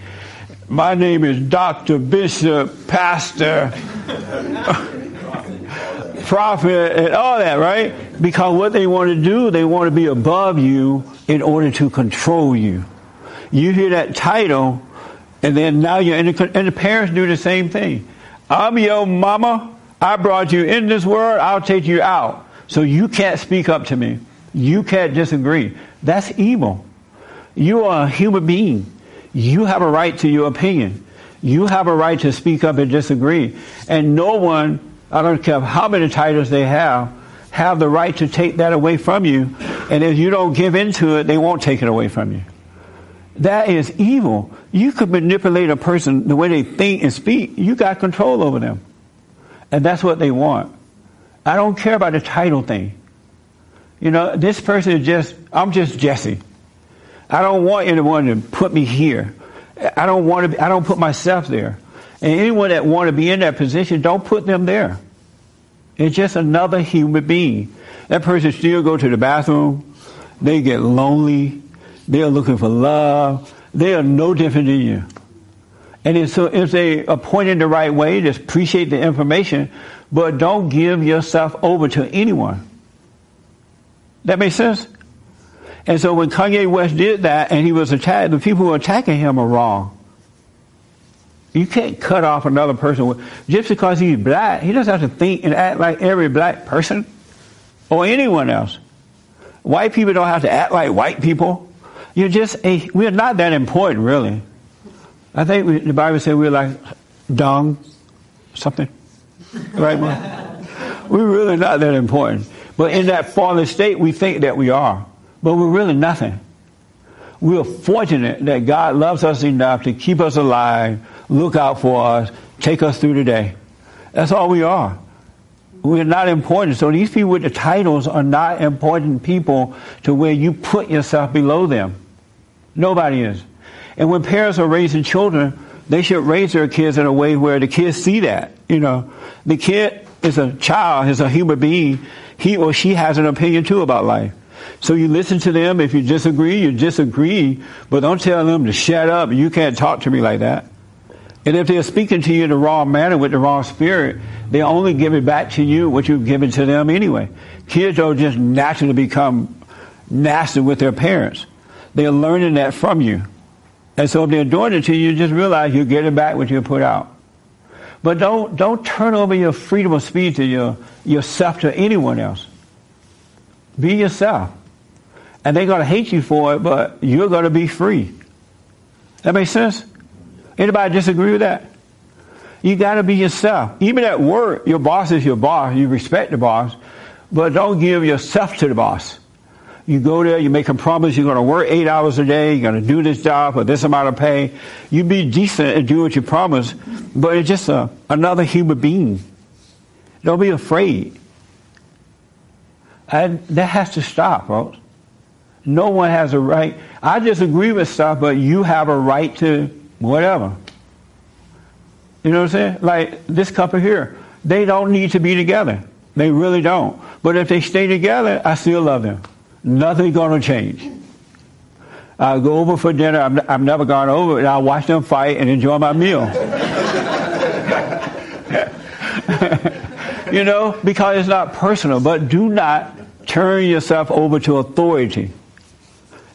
my name is Dr. Bishop, Pastor, prophet, and all that, right? Because what they want to do, they want to be above you in order to control you. You hear that title, and then now you're in the, and the parents do the same thing. I'm your mama, I brought you in this world, I'll take you out. So you can't speak up to me. You can't disagree. That's evil. You are a human being. You have a right to your opinion. You have a right to speak up and disagree. And no one, I don't care how many titles they have, have the right to take that away from you. And if you don't give into it, they won't take it away from you. That is evil. You could manipulate a person the way they think and speak. You got control over them. And that's what they want. I don't care about the title thing. You know, this person is just, I'm just Jesse. I don't want anyone to put me here. I don't want to, be, I don't put myself there. And anyone that want to be in that position, don't put them there. It's just another human being. That person still go to the bathroom. They get lonely. They are looking for love. They are no different than you. And so if they are the right way, just appreciate the information, but don't give yourself over to anyone. That makes sense? And so when Kanye West did that and he was attacked, the people who were attacking him are wrong. You can't cut off another person just because he's black. He doesn't have to think and act like every black person or anyone else. White people don't have to act like white people. You're just a, we're not that important, really. I think we, the Bible said we're like dung, something, right? we're really not that important. But in that fallen state, we think that we are. But we're really nothing. We're fortunate that God loves us enough to keep us alive, look out for us, take us through the day. That's all we are. We're not important. So these people with the titles are not important people to where you put yourself below them. Nobody is. And when parents are raising children, they should raise their kids in a way where the kids see that. You know, the kid is a child, is a human being. He or she has an opinion too about life. So you listen to them. If you disagree, you disagree, but don't tell them to shut up. You can't talk to me like that. And if they're speaking to you in the wrong manner with the wrong spirit, they only give it back to you what you've given to them anyway. Kids don't just naturally become nasty with their parents. They're learning that from you. And so if they're doing it to you, you just realize you're getting back what you put out. But don't, don't turn over your freedom of speech to your, yourself to anyone else. Be yourself. And they're going to hate you for it, but you're going to be free. That makes sense? Anybody disagree with that? You got to be yourself. Even at work, your boss is your boss. You respect the boss, but don't give yourself to the boss. You go there, you make a promise you're going to work eight hours a day, you're going to do this job for this amount of pay. You be decent and do what you promise, but it's just a, another human being. Don't be afraid. And that has to stop, folks. No one has a right. I disagree with stuff, but you have a right to whatever. You know what I'm saying? Like this couple here, they don't need to be together. They really don't. But if they stay together, I still love them. Nothing's going to change. I go over for dinner. I've, I've never gone over, and I watch them fight and enjoy my meal. you know, because it's not personal. But do not turn yourself over to authority.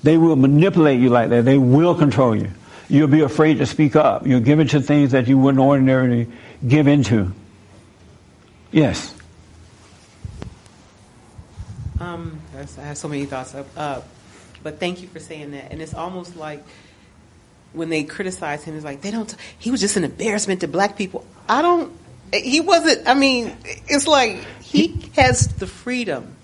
They will manipulate you like that. They will control you. You'll be afraid to speak up. You'll give into things that you wouldn't ordinarily give into. Yes. Um, I have so many thoughts. up, but thank you for saying that. And it's almost like when they criticize him, it's like they don't. He was just an embarrassment to black people. I don't. He wasn't. I mean, it's like he has the freedom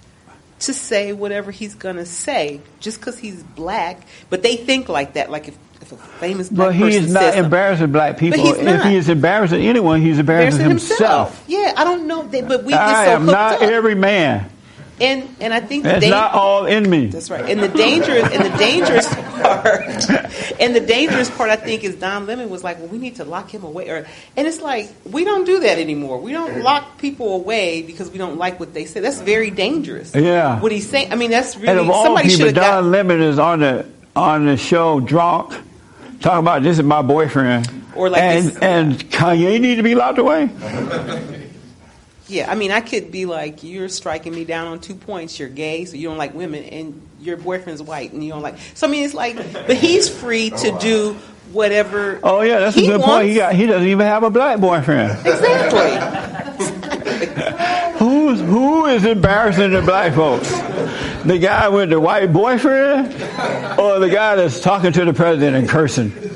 to say whatever he's going to say just because he's black. But they think like that. Like if, if a famous black but he is not embarrassing black people. If he is embarrassing anyone, he's embarrassing, embarrassing himself. Yeah, I don't know. That, but we just I so am not up. every man. And and I think the That's dan- not all in me. That's right. And the dangerous and the dangerous part and the dangerous part I think is Don Lemon was like, well, we need to lock him away. Or and it's like we don't do that anymore. We don't lock people away because we don't like what they say. That's very dangerous. Yeah. What he's saying. I mean, that's And really of all somebody should people, have got. Don Lemon is on the on the show drunk, talking about this is my boyfriend, Or like and this- and Kanye need to be locked away. Yeah, I mean, I could be like, you're striking me down on two points. You're gay, so you don't like women, and your boyfriend's white, and you don't like. So I mean, it's like, but he's free to oh, do whatever. Oh yeah, that's he a good wants. point. He got he doesn't even have a black boyfriend. Exactly. Who's who is embarrassing the black folks? The guy with the white boyfriend, or the guy that's talking to the president and cursing?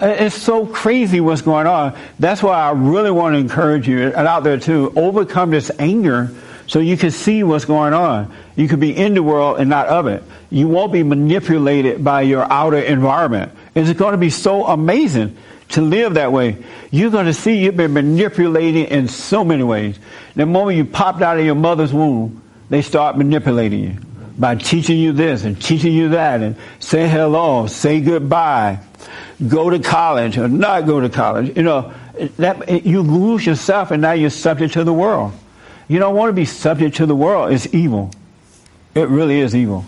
It's so crazy what's going on. That's why I really want to encourage you, and out there too, overcome this anger so you can see what's going on. You can be in the world and not of it. You won't be manipulated by your outer environment. It's going to be so amazing to live that way. You're going to see you've been manipulated in so many ways. The moment you popped out of your mother's womb, they start manipulating you by teaching you this and teaching you that and say hello, say goodbye, go to college or not go to college. You know, that you lose yourself and now you're subject to the world. You don't want to be subject to the world. It's evil. It really is evil.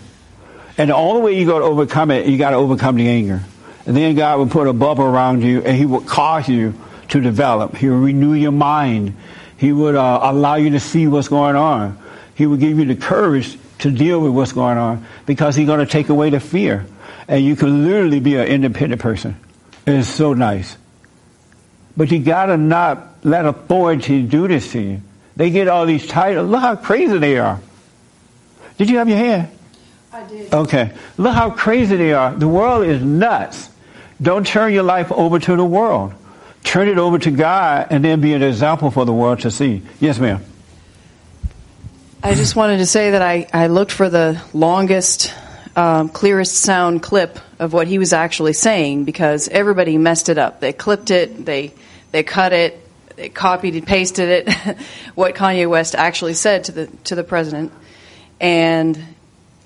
And the only way you go to overcome it, you got to overcome the anger. And then God will put a bubble around you and He will cause you to develop. He will renew your mind. He would uh, allow you to see what's going on. He will give you the courage to deal with what's going on because He's going to take away the fear. And you can literally be an independent person. It is so nice. But you got to not let authority do this to you. They get all these titles. Look how crazy they are. Did you have your hand? I did. Okay. Look how crazy they are. The world is nuts. Don't turn your life over to the world. Turn it over to God and then be an example for the world to see. Yes, ma'am. I just wanted to say that I, I looked for the longest, um, clearest sound clip of what he was actually saying because everybody messed it up. They clipped it, they they cut it, they copied and pasted it. what Kanye West actually said to the to the president, and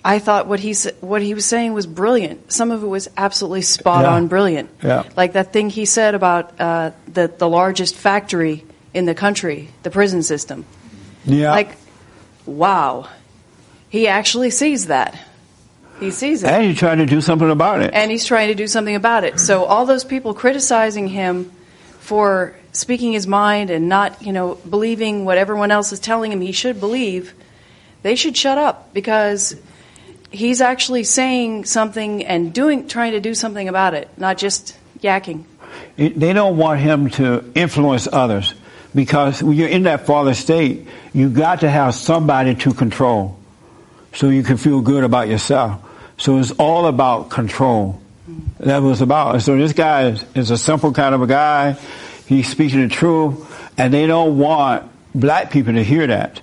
I thought what he what he was saying was brilliant. Some of it was absolutely spot Yeah. on, brilliant. Yeah. Like that thing he said about uh, the the largest factory in the country, the prison system. Yeah. Like, wow, he actually sees that. He sees it, and you're trying to do something about it. and he's trying to do something about it. So all those people criticizing him for speaking his mind and not, you know, believing what everyone else is telling him he should believe, they should shut up because he's actually saying something and doing, trying to do something about it, not just yakking. They don't want him to influence others because when you're in that fallen state, you got to have somebody to control so you can feel good about yourself. So it's all about control. That was about. So this guy is, is a simple kind of a guy. He's speaking the truth, and they don't want black people to hear that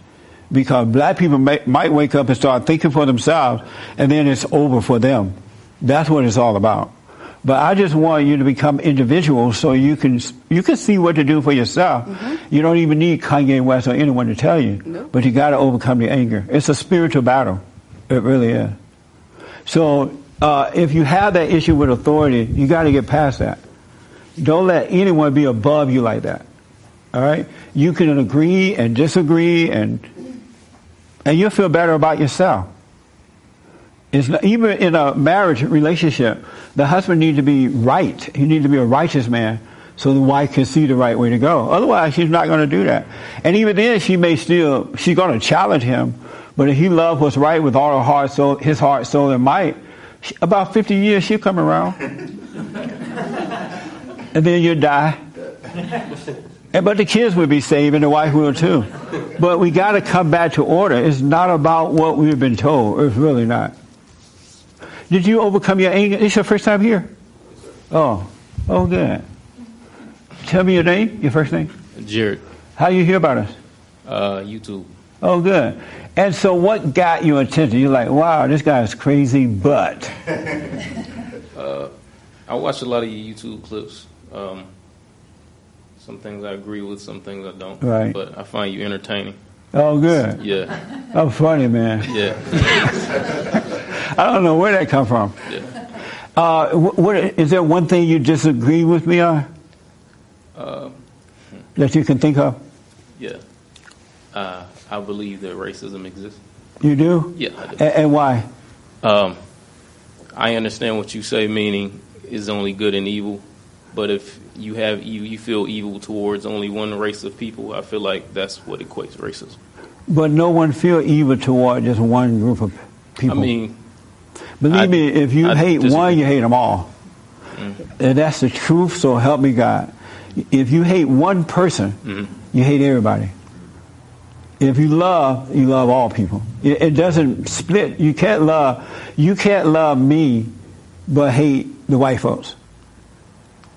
because black people may, might wake up and start thinking for themselves, and then it's over for them. That's what it's all about. But I just want you to become individuals so you can you can see what to do for yourself. Mm-hmm. You don't even need Kanye West or anyone to tell you. But you got to overcome the anger. It's a spiritual battle. It really is. So uh, if you have that issue with authority, you got to get past that. Don't let anyone be above you like that. All right? You can agree and disagree, and and you'll feel better about yourself. It's not, even in a marriage relationship, the husband needs to be right. He needs to be a righteous man so the wife can see the right way to go. Otherwise, she's not going to do that. And even then, she may still, she's going to challenge him. But if he loved what's right with all her heart, soul, his heart, soul, and might, she, about 50 years, she'll come around. and then you'll die. And, but the kids will be saved and the wife will too. But we got to come back to order. It's not about what we've been told. It's really not. Did you overcome your anger? It's your first time here? Oh, oh, good. Tell me your name, your first name. Jared, How you hear about us? uh, YouTube. Oh, good. And so, what got your attention? You're like, wow, this guy is crazy, but Uh, I watch a lot of your YouTube clips. Um, some things I agree with, some things I don't. Right. But I find you entertaining. oh, good. Yeah. Oh, funny, man. Yeah. I don't know where that come from. Yeah. Uh, wh- what is there one thing you disagree with me on Uh, that you can think of? yeah. Uh, I believe that racism exists. You do? Yeah, I do. A- and why? Um, I understand what you say, meaning is only good and evil. But if you have you, you feel evil towards only one race of people, I feel like that's what equates racism. But no one feel evil toward just one group of people. I mean, Believe I- me, if you I hate disagree. one, you hate them all. And that's the truth, so help me God. If you hate one person, Mhm. you hate everybody. If you love, you love all people. It, it doesn't split. You can't love. You can't love me, but hate the white folks.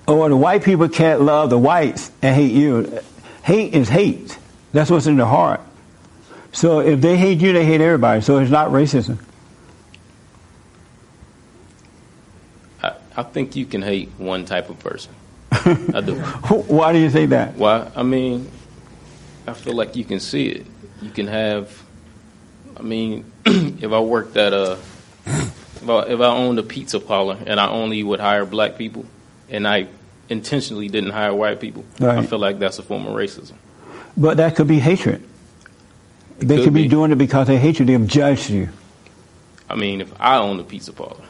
Or the white people can't love the whites and hate you. Hate is hate. That's what's in their heart. So if they hate you, they hate everybody. So it's not racism. I, I think you can hate one type of person. I do. Why do you say that? Why? I mean, I feel like you can see it. You can have. I mean, if I worked at a, if I, if I owned a pizza parlor and I only would hire black people, and I intentionally didn't hire white people, I feel like that's a form of racism. But that could be hatred. They could could be. be. doing it because they hate you. They've judged you. I mean, if I owned a pizza parlor,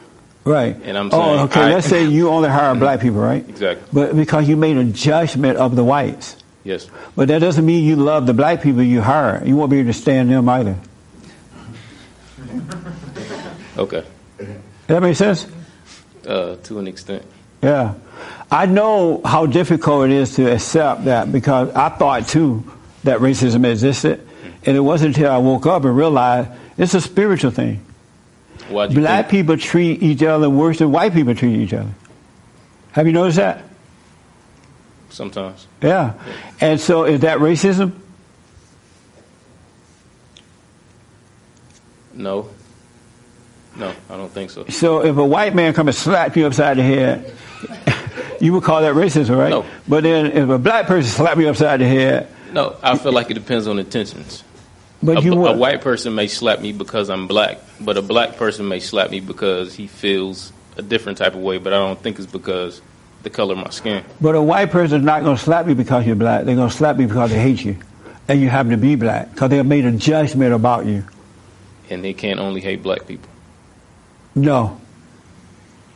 Right. And I'm oh, saying, oh, okay. I- let's say you only hire black people, right? exactly, But because you made a judgment of the whites. Yes, But that doesn't mean you love the black people you hire. You won't be able to stand them either. okay, That make sense? uh, to an extent. Yeah. I know how difficult it is to accept that because I thought too that racism existed. And it wasn't until I woke up and realized it's a spiritual thing. Black think? people treat each other worse than white people treat each other. Have you noticed that? Sometimes. Yeah. And so is that racism? No. No, I don't think so. So if a white man come and slap you upside the head, you would call that racism, right? No. But then if a black person slap you upside the head, No, I feel like it depends on intentions. but a, you a white person may slap me because I'm black, but a black person may slap me because he feels a different type of way, but I don't think it's because the color of my skin. But a white person is not going to slap you because you're black. They're going to slap you because they hate you. And you happen to be black. Because they have made a judgment about you. And they can't only hate black people. No.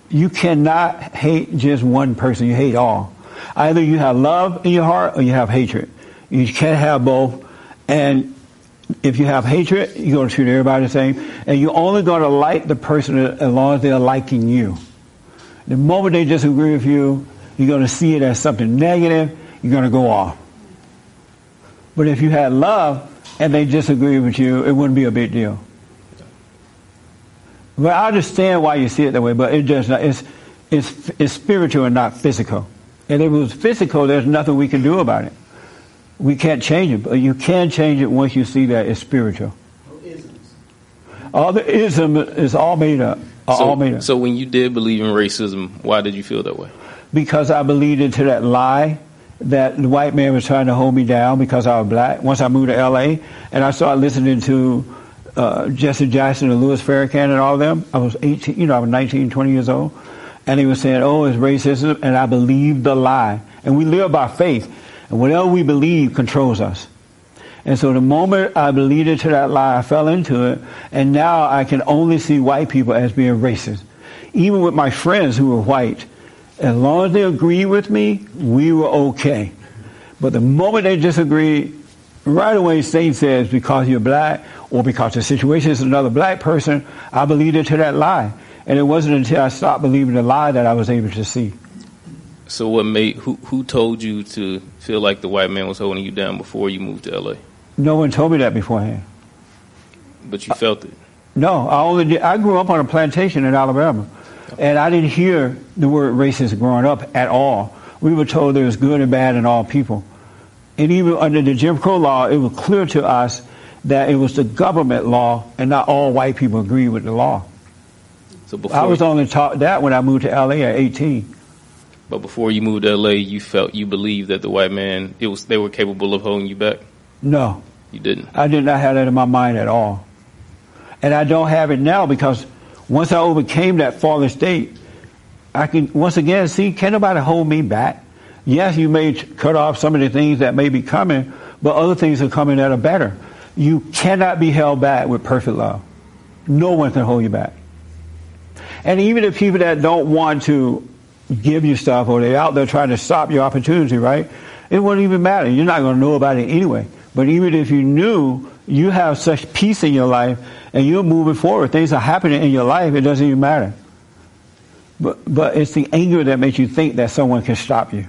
You cannot hate just one person. You hate all. Either you have love in your heart or you have hatred. You can't have both. And if you have hatred, you're going to treat everybody the same. And you're only going to like the person as long as they're liking you. The moment they disagree with you, you're going to see it as something negative. You're going to go off. But if you had love and they disagree with you, it wouldn't be a big deal. Well, I understand why you see it that way, but it not. It's, it's, it's spiritual and not physical. And if it was physical, there's nothing we can do about it. We can't change it, but you can change it once you see that it's spiritual. All the ism is all made up. So, so when you did believe in racism, why did you feel that way? because I believed into that lie that the white man was trying to hold me down because I was black. Once I moved to L.A. and I started listening to uh, Jesse Jackson and Louis Farrakhan and all of them, I was 18, you know, I was 19, 20 years old, and he was saying, "Oh, it's racism," and I believed the lie. And we live by faith, and whatever we believe controls us. And so the moment I believed into that lie, I fell into it, and now I can only see white people as being racist. Even with my friends who were white, as long as they agreed with me, we were okay. But the moment they disagree, right away Satan says, because you're black or because the situation is another black person, I believed into that lie. And it wasn't until I stopped believing the lie that I was able to see. So what made who who told you to feel like the white man was holding you down before you moved to LA? No one told me that beforehand. But you felt it. No, I only did, I grew up on a plantation in Alabama, and I didn't hear the word racist growing up at all. We were told there was good and bad in all people, and even under the Jim Crow law, it was clear to us that it was the government law, and not all white people agreed with the law. So before I was only taught that when I moved to LA at 18. but before you moved to LA, you felt you believed that the white man it was they were capable of holding you back. No, You didn't. I did not have that in my mind at all. And I don't have it now because once I overcame that fallen state, I can once again see, can nobody hold me back? Yes, you may cut off some of the things that may be coming, but other things are coming that are better. You cannot be held back with perfect love. No one can hold you back. And even the people that don't want to give you stuff or they're out there trying to stop your opportunity, right? It wouldn't even matter. You're not going to know about it anyway. But even if you knew, you have such peace in your life and you're moving forward, things are happening in your life, it doesn't even matter. But, but it's the anger that makes you think that someone can stop you.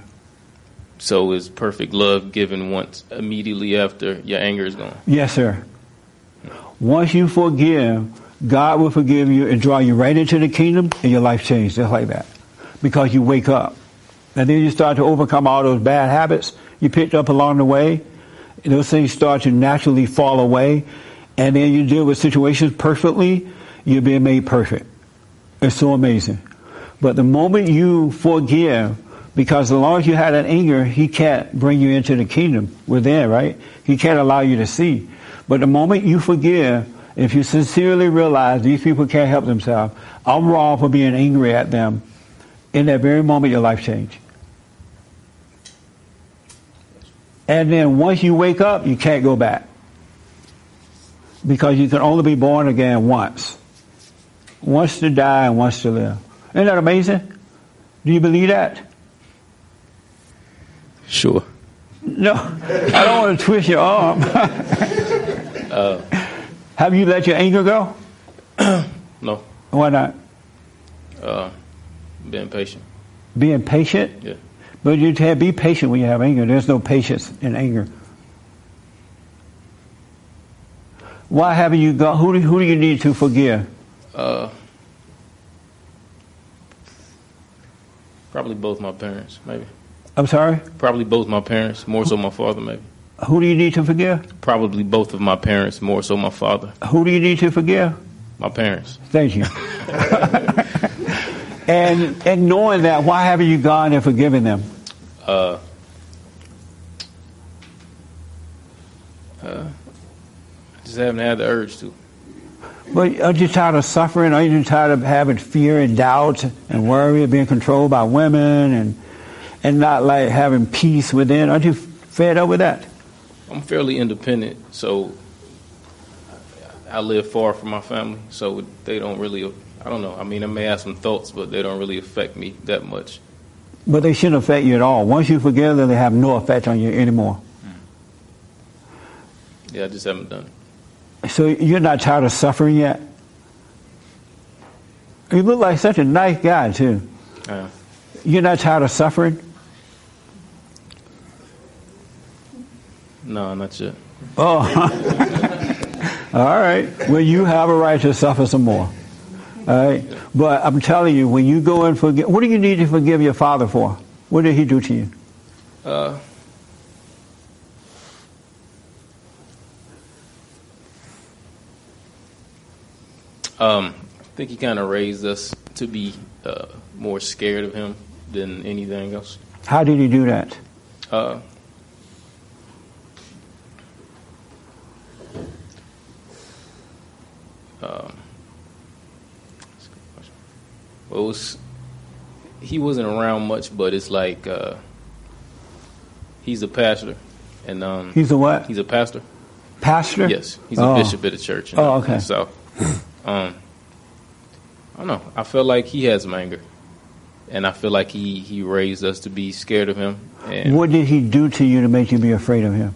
So is perfect love given once immediately after your anger is gone? Yes, sir. Once you forgive, God will forgive you and draw you right into the kingdom, and your life changes just like that. Because you wake up. And then you start to overcome all those bad habits you picked up along the way. Those things start to naturally fall away. And then you deal with situations perfectly, you're being made perfect. It's so amazing. But the moment you forgive, because as long as you have that anger, he can't bring you into the kingdom within, right? He can't allow you to see. But the moment you forgive, if you sincerely realize these people can't help themselves, I'm wrong for being angry at them, in that very moment your life change. And then once you wake up, you can't go back. Because you can only be born again once. Once to die and once to live. Isn't that amazing? Do you believe that? Sure. No, I don't want to twist your arm. Uh, Have you let your anger go? no. Why not? Uh, being patient. Being patient? Yeah. But you can't be patient when you have anger. There's no patience in anger. Why haven't you got? Who do, who do you need to forgive? Uh, probably both my parents, maybe. I'm sorry. Probably both my parents, more so my father, maybe. Who do you need to forgive? Probably both of my parents, more so my father. Who do you need to forgive? My parents. Thank you. and and knowing that, why haven't you gone and forgiven them? Uh, uh, I just haven't had the urge to. But are you tired of suffering? Are you tired of having fear and doubt and worry of being controlled by women and and not like having peace within? Aren't you fed up with that? I'm fairly independent, so I live far from my family, so they don't really. I don't know. I mean, I may have some thoughts, but they don't really affect me that much. But they shouldn't affect you at all. Once you forgive them, they have no effect on you anymore. Yeah, I just haven't done it. So you're not tired of suffering yet? You look like such a nice guy too. Uh, You're not tired of suffering? no, not yet. Oh. All right. Well, you have a right to suffer some more. All right. But I'm telling you, when you go and forgive, what do you need to forgive your father for? What did he do to you? Uh, um, I think he kind of raised us to be uh, more scared of him than anything else. How did he do that? Uh, um, well, it was, he wasn't around much, but it's like uh, he's a pastor, and um, He's a what? He's a pastor. Pastor? Yes, he's a Oh. bishop at a church. Oh, okay. the um, I don't know. I feel like he has some anger, and I feel like he he raised us to be scared of him. And What did he do to you to make you be afraid of him?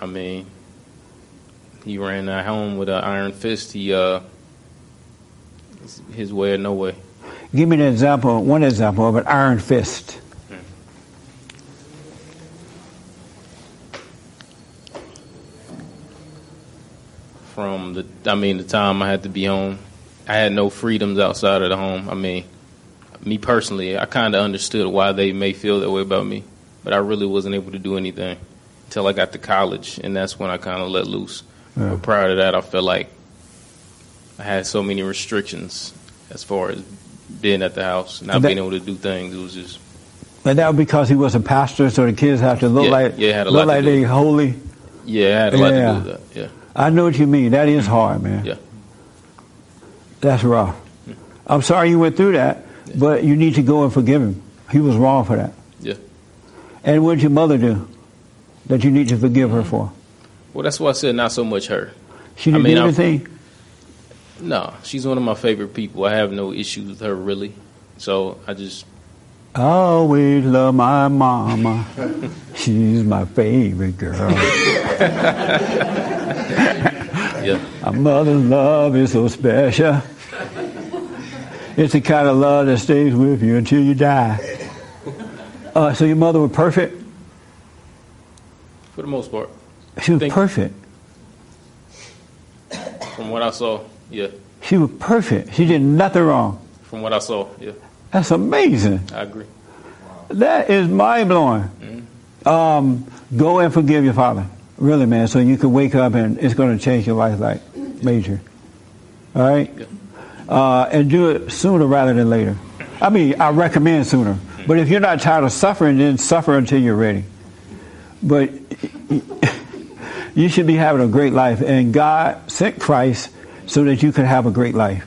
I mean, he ran our home with an iron fist. He uh, his way or no way. Give me an example, one example of an iron fist. From the, I mean, the time I had to be home, I had no freedoms outside of the home. I mean, me personally, I kind of understood why they may feel that way about me, but I really wasn't able to do anything until I got to college, and that's when I kind of let loose. Yeah. But prior to that, I felt like I had so many restrictions as far as being at the house, not that- being able to do things. It was just And that was because he was a pastor, so the kids have to look Yeah, like yeah, look like they holy. yeah, it had a lot Yeah. to do with that. Yeah, I know what you mean. That is hard, man. yeah. That's rough. Hmm. I'm sorry you went through that, but you need to go and forgive him. He was wrong for that. Yeah. And what did your mother do that you need to forgive her mm-hmm. for? Well, that's why I said not so much her. She I didn't mean, do I'm- anything. No, she's one of my favorite people. I have no issues with her really. So I just I always love my mama. She's my favorite girl. yeah. My mother's love is so special. It's the kind of love that stays with you until you die. Uh, so your mother was perfect. For the most part, She was Think- perfect. from what I saw, yeah. She was perfect. She did nothing wrong. From what I saw, yeah. That's amazing. I agree. That is mind blowing. Um, go and forgive your father, really, man, so you can wake up and it's going to change your life like major. All right, uh, and do it sooner rather than later. I mean, I recommend sooner, but if you're not tired of suffering, then suffer until you're ready. But you should be having a great life, and God sent Christ so that you could have a great life.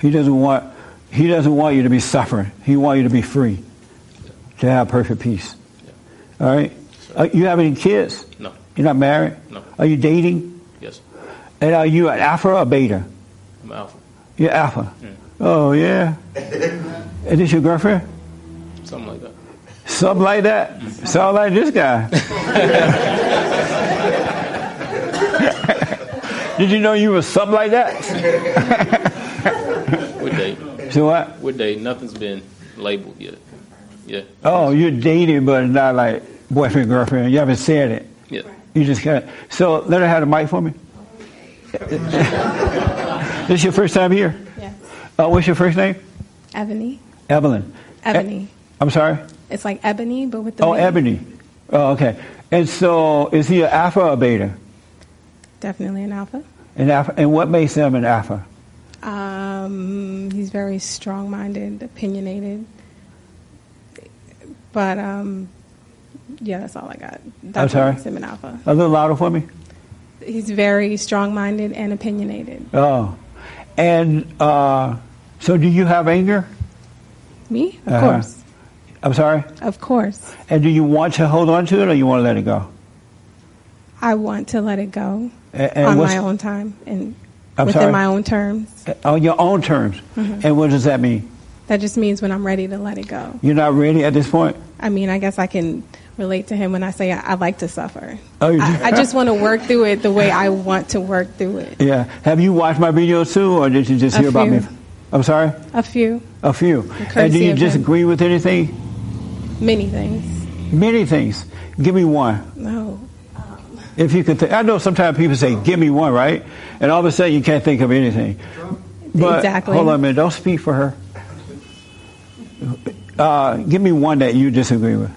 He doesn't want He doesn't want you to be suffering. He wants you to be free, to have perfect peace. All right. Uh, you have any kids? No. You're not married. No. Are you dating? Yes. And are you an alpha or a beta? I'm alpha. You're alpha. Oh yeah. Is this your girlfriend? Something like that. Something like that. Sound like this guy. Did you know you were something like that? We're dating. So what? We're dating. Nothing's been labeled yet. Yeah. Oh, you're dating, but not like boyfriend, girlfriend. You haven't said it. Yeah. You just got. So let her have the mic for me. this your first time here? Yes. Uh, what's your first name? Ebony. Evelyn. Ebony. E- I'm sorry. It's like ebony, but with the Oh, B. Ebony. Oh, okay. And so, is he an alpha or a beta? Definitely an alpha. An alpha. And what makes him an alpha? Um, he's very strong-minded, opinionated. But um, yeah, that's all I got. That's I'm what sorry. makes him an alpha. A little louder for me. He's very strong-minded and opinionated. Oh, and uh, so do you have anger? Me, of Uh-huh. course, I'm sorry. of course. And do you want to hold on to it, or you want to let it go? I want to let it go A- and on my own time and I'm within sorry? my own terms. On your own terms. Mhm. And what does that mean? That just means when I'm ready to let it go. You're not ready at this point. I mean, I guess I can relate to him when I say I, I like to suffer. Oh, you? I, I just want to work through it the way I want to work through it. Yeah. Have you watched my videos too, or did you just hear about me? I'm sorry. A few, A few. And do you of him. disagree with anything? many things. Many things. Give me one. No. If you could, think, I know sometimes people say, "Give me one," right? And all of a sudden you can't think of anything. But Exactly. hold on a minute. Don't speak for her. Uh, give me one that you disagree with.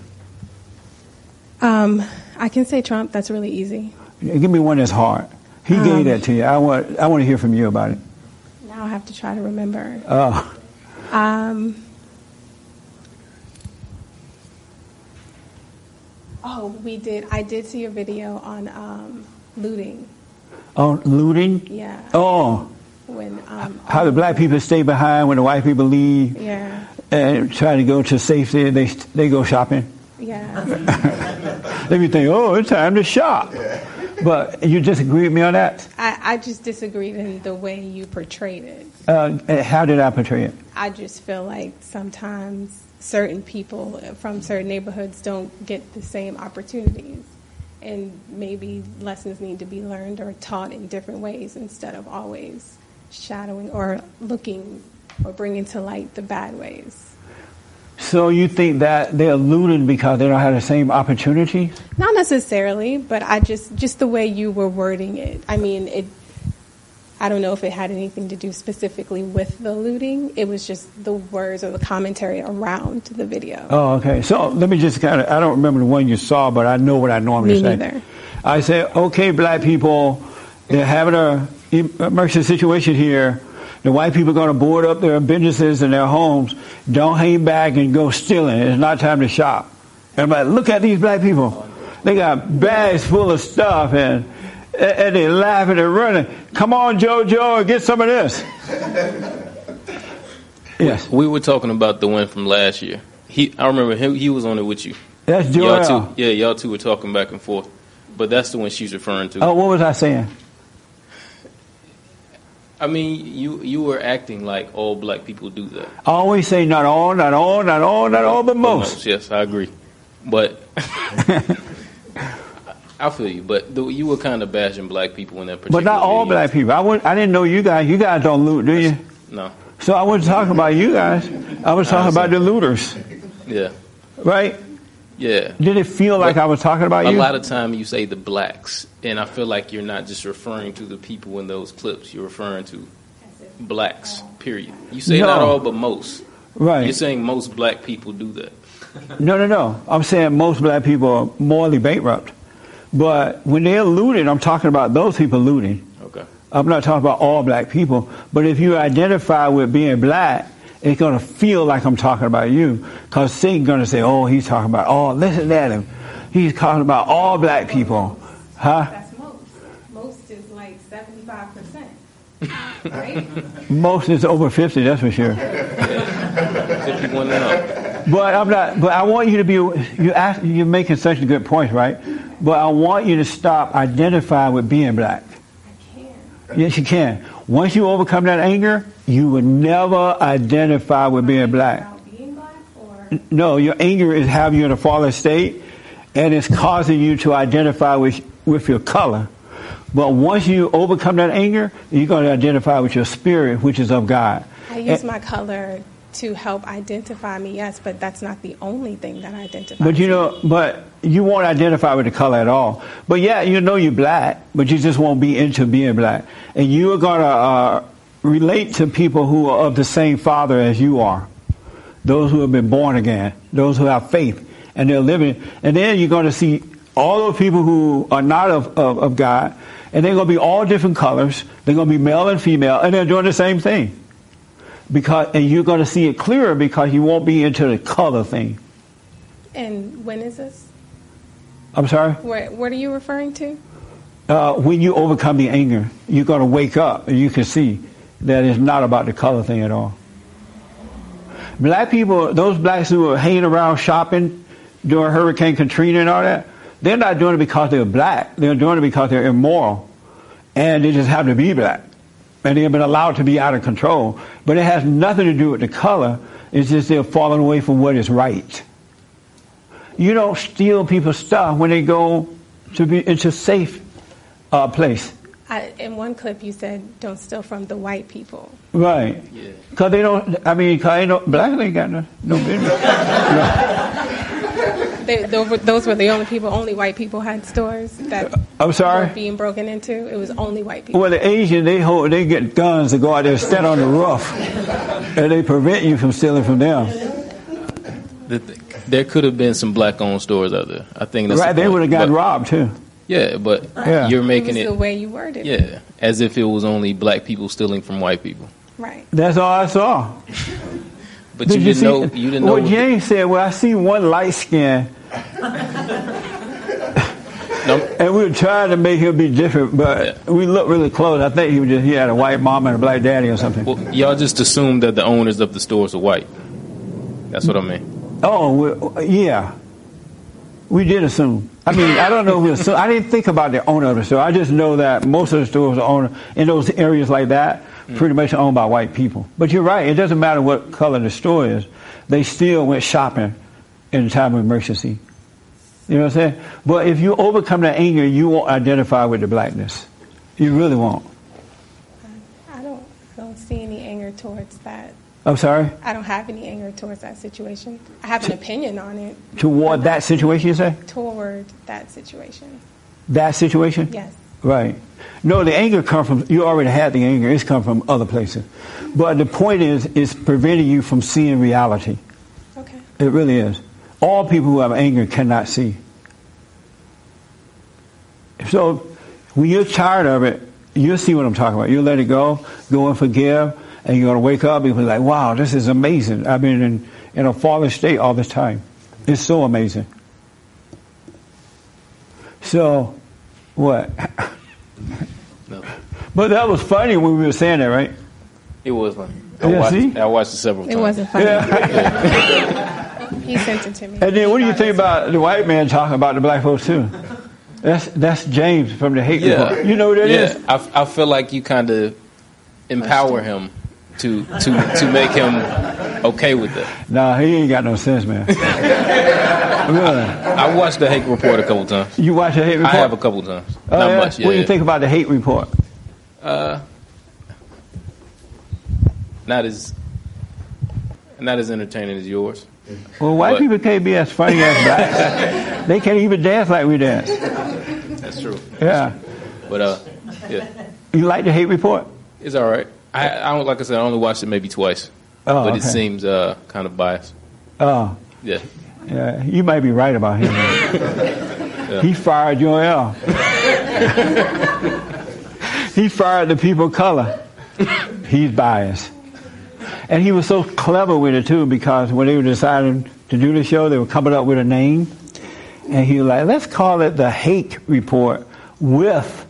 Um, I can say Trump. That's really easy. Give me one that's hard. He Um, gave that to you. I want. I want to hear from you about it. Now I have to try to remember. Oh, Um, oh, we did. I did see a video on um, looting. oh, looting. Yeah. Oh, When um, how the black people stay behind when the white people leave yeah, and try to go to safety. They they go shopping. yeah. Let me think. Oh, it's time to shop. But you disagree with me on that? I, I just disagreed in the way you portrayed it. Uh, how did I portray it? I just feel like sometimes certain people from certain neighborhoods don't get the same opportunities. And maybe lessons need to be learned or taught in different ways instead of always shadowing or looking or bringing to light the bad ways. So you think that they're looting because they don't have the same opportunity? Not necessarily, but I just just the way you were wording it. I mean, it. I don't know if it had anything to do specifically with the looting. It was just the words or the commentary around the video. Oh, okay. So let me just kind of, I don't remember the one you saw, but I know what I normally Me say. neither. I say, okay, black people, they're having a emergency situation here. The white people are going to board up their businesses and their homes. Don't hang back and go stealing. It's not time to shop. Like, look at these black people. They got bags full of stuff and, and they're laughing and running. Come on, JoJo, get some of this. Yes. We were talking about the one from last year. He, I remember him. He was on it with you. That's Y'all Joel. two, yeah, y'all two were talking back and forth. But that's the one she's referring to. Oh, what was I saying? I mean, you you were acting like all black people do that. I always say not all, not all, not all, not all, but most. Yes, I agree. But I feel you. But the, you were kind of bashing black people in that particular. But not all black people. I, I didn't know you guys. You guys don't loot, do you? No. So I wasn't talking about you guys. I was talking about the looters, Yeah. right? Yeah. Did it feel like But I was talking about a you? A lot of time you say the blacks, and I feel like you're not just referring to the people in those clips. You're referring to blacks. Period. You say No. not all, but most. Right. You're saying most black people do that. No, no, no. I'm saying most black people are morally bankrupt. But when they're looting, I'm talking about those people looting. Okay. I'm not talking about all black people. But if you identify with being black, it's going to feel like I'm talking about you. Because Satan's going to say, oh, he's talking about, oh, listen at him. He's talking about all black people. Huh? That's most. Most is like 75%. right? Most is over 50, that's for sure. 51 and up. But I'm not. But I want you to be. You ask. You're making such a good point, right? But I want you to stop identifying with being black. I can. Yes, you can. Once you overcome that anger, you will never identify with being black. No, your anger is having you in a fallen state, and it's causing you to identify with with your color. But once you overcome that anger, you're going to identify with your spirit, which is of God. I use And- my color to help identify me, yes, but that's not the only thing that identifies But you know, but you won't identify with the color at all. But yeah, you know you're black, but you just won't be into being black. And you are gonna uh, relate to people who are of the same father as you are. Those who have been born again, those who have faith, and they're living. And then you're gonna see all those people who are not of, of, of God, and they're gonna be all different colors. They're gonna be male and female, and they're doing the same thing. Because, and you're gonna see it clearer because you won't be into the color thing. And when is this? I'm sorry? What, what are you referring to? uh, when you overcome the anger, you're going to wake up and you can see that it's not about the color thing at all. Black people, those blacks who are hanging around shopping during Hurricane Katrina and all that, they're not doing it because they're black. They're doing it because they're immoral. And they just happen to be black. And they've been allowed to be out of control. But it has nothing to do with the color. It's just they're falling away from what is right. You don't steal people's stuff when they go to be into a safe uh, place. I, in one clip, you said, don't steal from the white people. Right. Because they don't, I mean, cause ain't no, black ain't got no, no business. They, those, were, the only people, only white people had stores that uh, I'm sorry? were being broken into. It was only white people. Well, the Asian, they hold, they get guns to go out there stand on the roof. And they prevent you from stealing from them. The There could have been some black-owned stores out there. I think that's the Right, they would have gotten But- robbed too. Yeah, but Yeah. you're making it was making the way you worded it. yeah, as if it was only black people stealing from white people. Right. That's all I saw. But you didn't see- know. You didn't know. Well, James said, well, I see one light skin. and we were trying to make him be different, but we looked really close. I think he was just, he had a white mom and a black daddy or something. Well, y'all just assumed that the owners of the stores are white. That's what I mean. Oh, well, yeah. We did assume. I mean, I don't know who assumed. I didn't think about the owner of the store. I just know that most of the stores are owned in those areas like that, mm. pretty much owned by white people. But you're right. It doesn't matter what color the store is. They still went shopping in a time of emergency. You know what I'm saying? But if you overcome that anger, you won't identify with the blackness. You really won't. I don't, I don't see any anger towards that. I'm sorry? I don't have any anger towards that situation. I have an opinion on it Toward that situation, you say? toward that situation. That situation? Yes. Right. No, the anger come from you already had the anger. It's come from other places. But the point is, it's preventing you from seeing reality. Okay. It really is. All people who have anger cannot see. So when you're tired of it, you'll see what I'm talking about. You'll let it go, go and forgive, and you're going to wake up and be like, wow, this is amazing. I've been in, in a fallen state all this time. It's so amazing. So, what? No. But that was funny when we were saying that, right? It was funny. I Yeah, watched, see? I watched it several times. It wasn't funny. Yeah. he sent it to me. And then what do you think about the white man talking about the black folks too? That's that's James from the hate Yeah. report. You know what that yeah. is? I, I feel like you kind of empower him to to to make him okay with it. Nah, he ain't got no sense, man. really? I watched the hate report a couple times. You watch the hate report? I have a couple times. Oh, Not yeah? much. Yeah, What do you yeah. think about the hate report? Uh, not as not as entertaining as yours. Well, white But- people can't be as funny as blacks. they can't even dance like we dance. That's true. Yeah. But uh, yeah, You like the hate report? it's all right. I, I don't like I said. I only watched it maybe twice, Oh, but it seems uh, kind of biased. Oh, Yeah. yeah. You might be right about him. Yeah. He fired Joel. he fired the people of color. He's biased. And he was so clever with it too because when they were deciding to do the show, they were coming up with a name. And he was like, let's call it the hate report with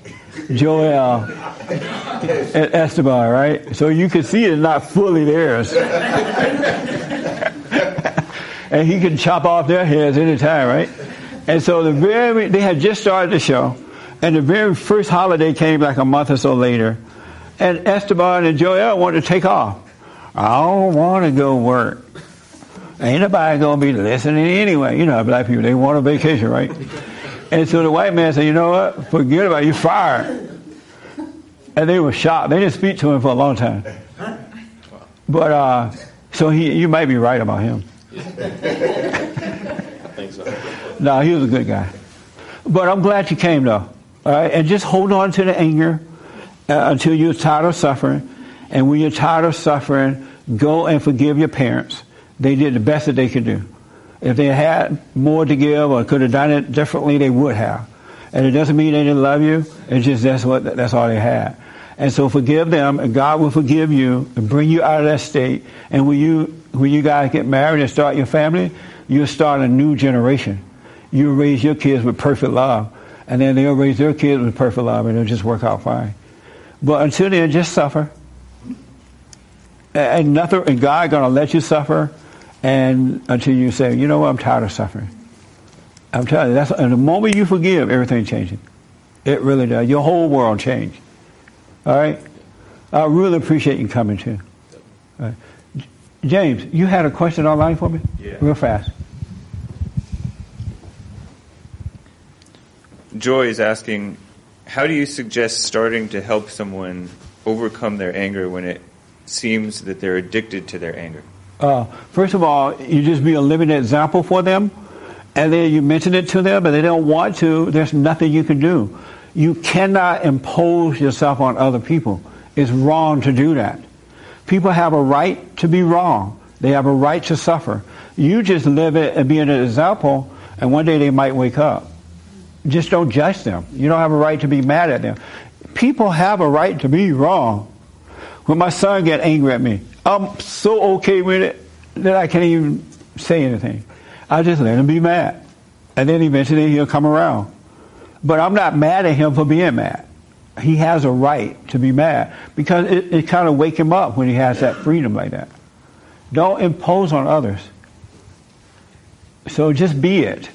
Joel and Esteban, right? So you can see it's not fully theirs. and he can chop off their heads anytime, right? And so the very they had just started the show, and the very first holiday came like a month or so later, and Esteban and Joel wanted to take off. I don't want to go work. Ain't nobody gonna be listening anyway. You know, black people they want a vacation, right? And so the white man said, "You know what? Forget about it. You fired." And they were shocked. They didn't speak to him for a long time. But uh, so he, you might be right about him. I think so. No, he was a good guy. But I'm glad you came, though. All right, and just hold on to the anger uh, until you're tired of suffering. And when you're tired of suffering, go and forgive your parents. They did the best that they could do. If they had more to give or could have done it differently, they would have. And it doesn't mean they didn't love you. It's just that's what that's all they had. And so forgive them, and God will forgive you and bring you out of that state. And when you when you guys get married and start your family, you'll start a new generation. You'll raise your kids with perfect love, and then they'll raise their kids with perfect love, and it'll just work out fine. But until then, just suffer. And nothing, and God gonna let you suffer, and until you say, you know what, I'm tired of suffering. I'm telling you, that's and the moment you forgive, everything changes. It really does. Your whole world changes. All right. I really appreciate you coming too. Right. James, you had a question online for me? Yeah. Real fast. Joy is asking, how do you suggest starting to help someone overcome their anger when it seems that they're addicted to their anger? Uh, first of all, you just be a living example for them, and then you mention it to them, but they don't want to. There's nothing you can do. You cannot impose yourself on other people. It's wrong to do that. People have a right to be wrong. They have a right to suffer. You just live it and be an example, and one day they might wake up. Just don't judge them. You don't have a right to be mad at them. People have a right to be wrong. When my son get angry at me, I'm so okay with it that I can't even say anything. I just let him be mad. And then eventually he'll come around. But I'm not mad at him for being mad. He has a right to be mad because it, it kind of wake him up when he has that freedom like that. Don't impose on others. So just be it.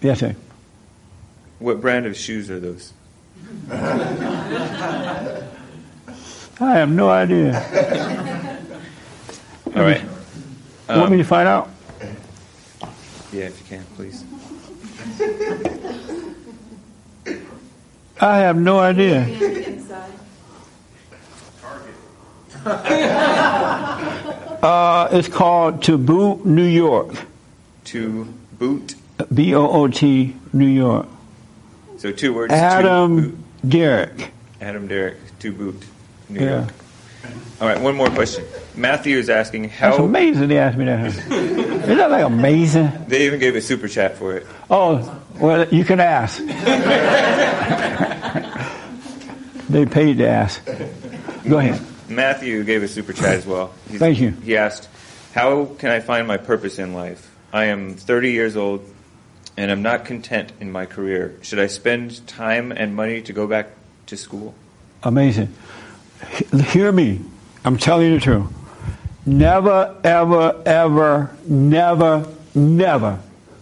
Yes, sir. What brand of shoes are those? I have no idea. All right. Want me to find out? Yeah, if you can, please. I have no idea. Uh, it's called To Boot New York. To boot. B O O T New York. So two words. Adam Derrick. To, Adam Derrick. To boot. New Yeah. York. All right. One more question. Matthew is asking That's how. amazing they asked me that. Isn't that like amazing? They even gave a super chat for it. Oh, well, you can ask. they paid to ask. Go ahead. Matthew gave a super chat as well. He's- Thank you. He asked, "How can I find my purpose in life? I am 30 years old, and I'm not content in my career. Should I spend time and money to go back to school?" Amazing. Hear me. I'm telling you the truth. Never, ever, ever, never, never,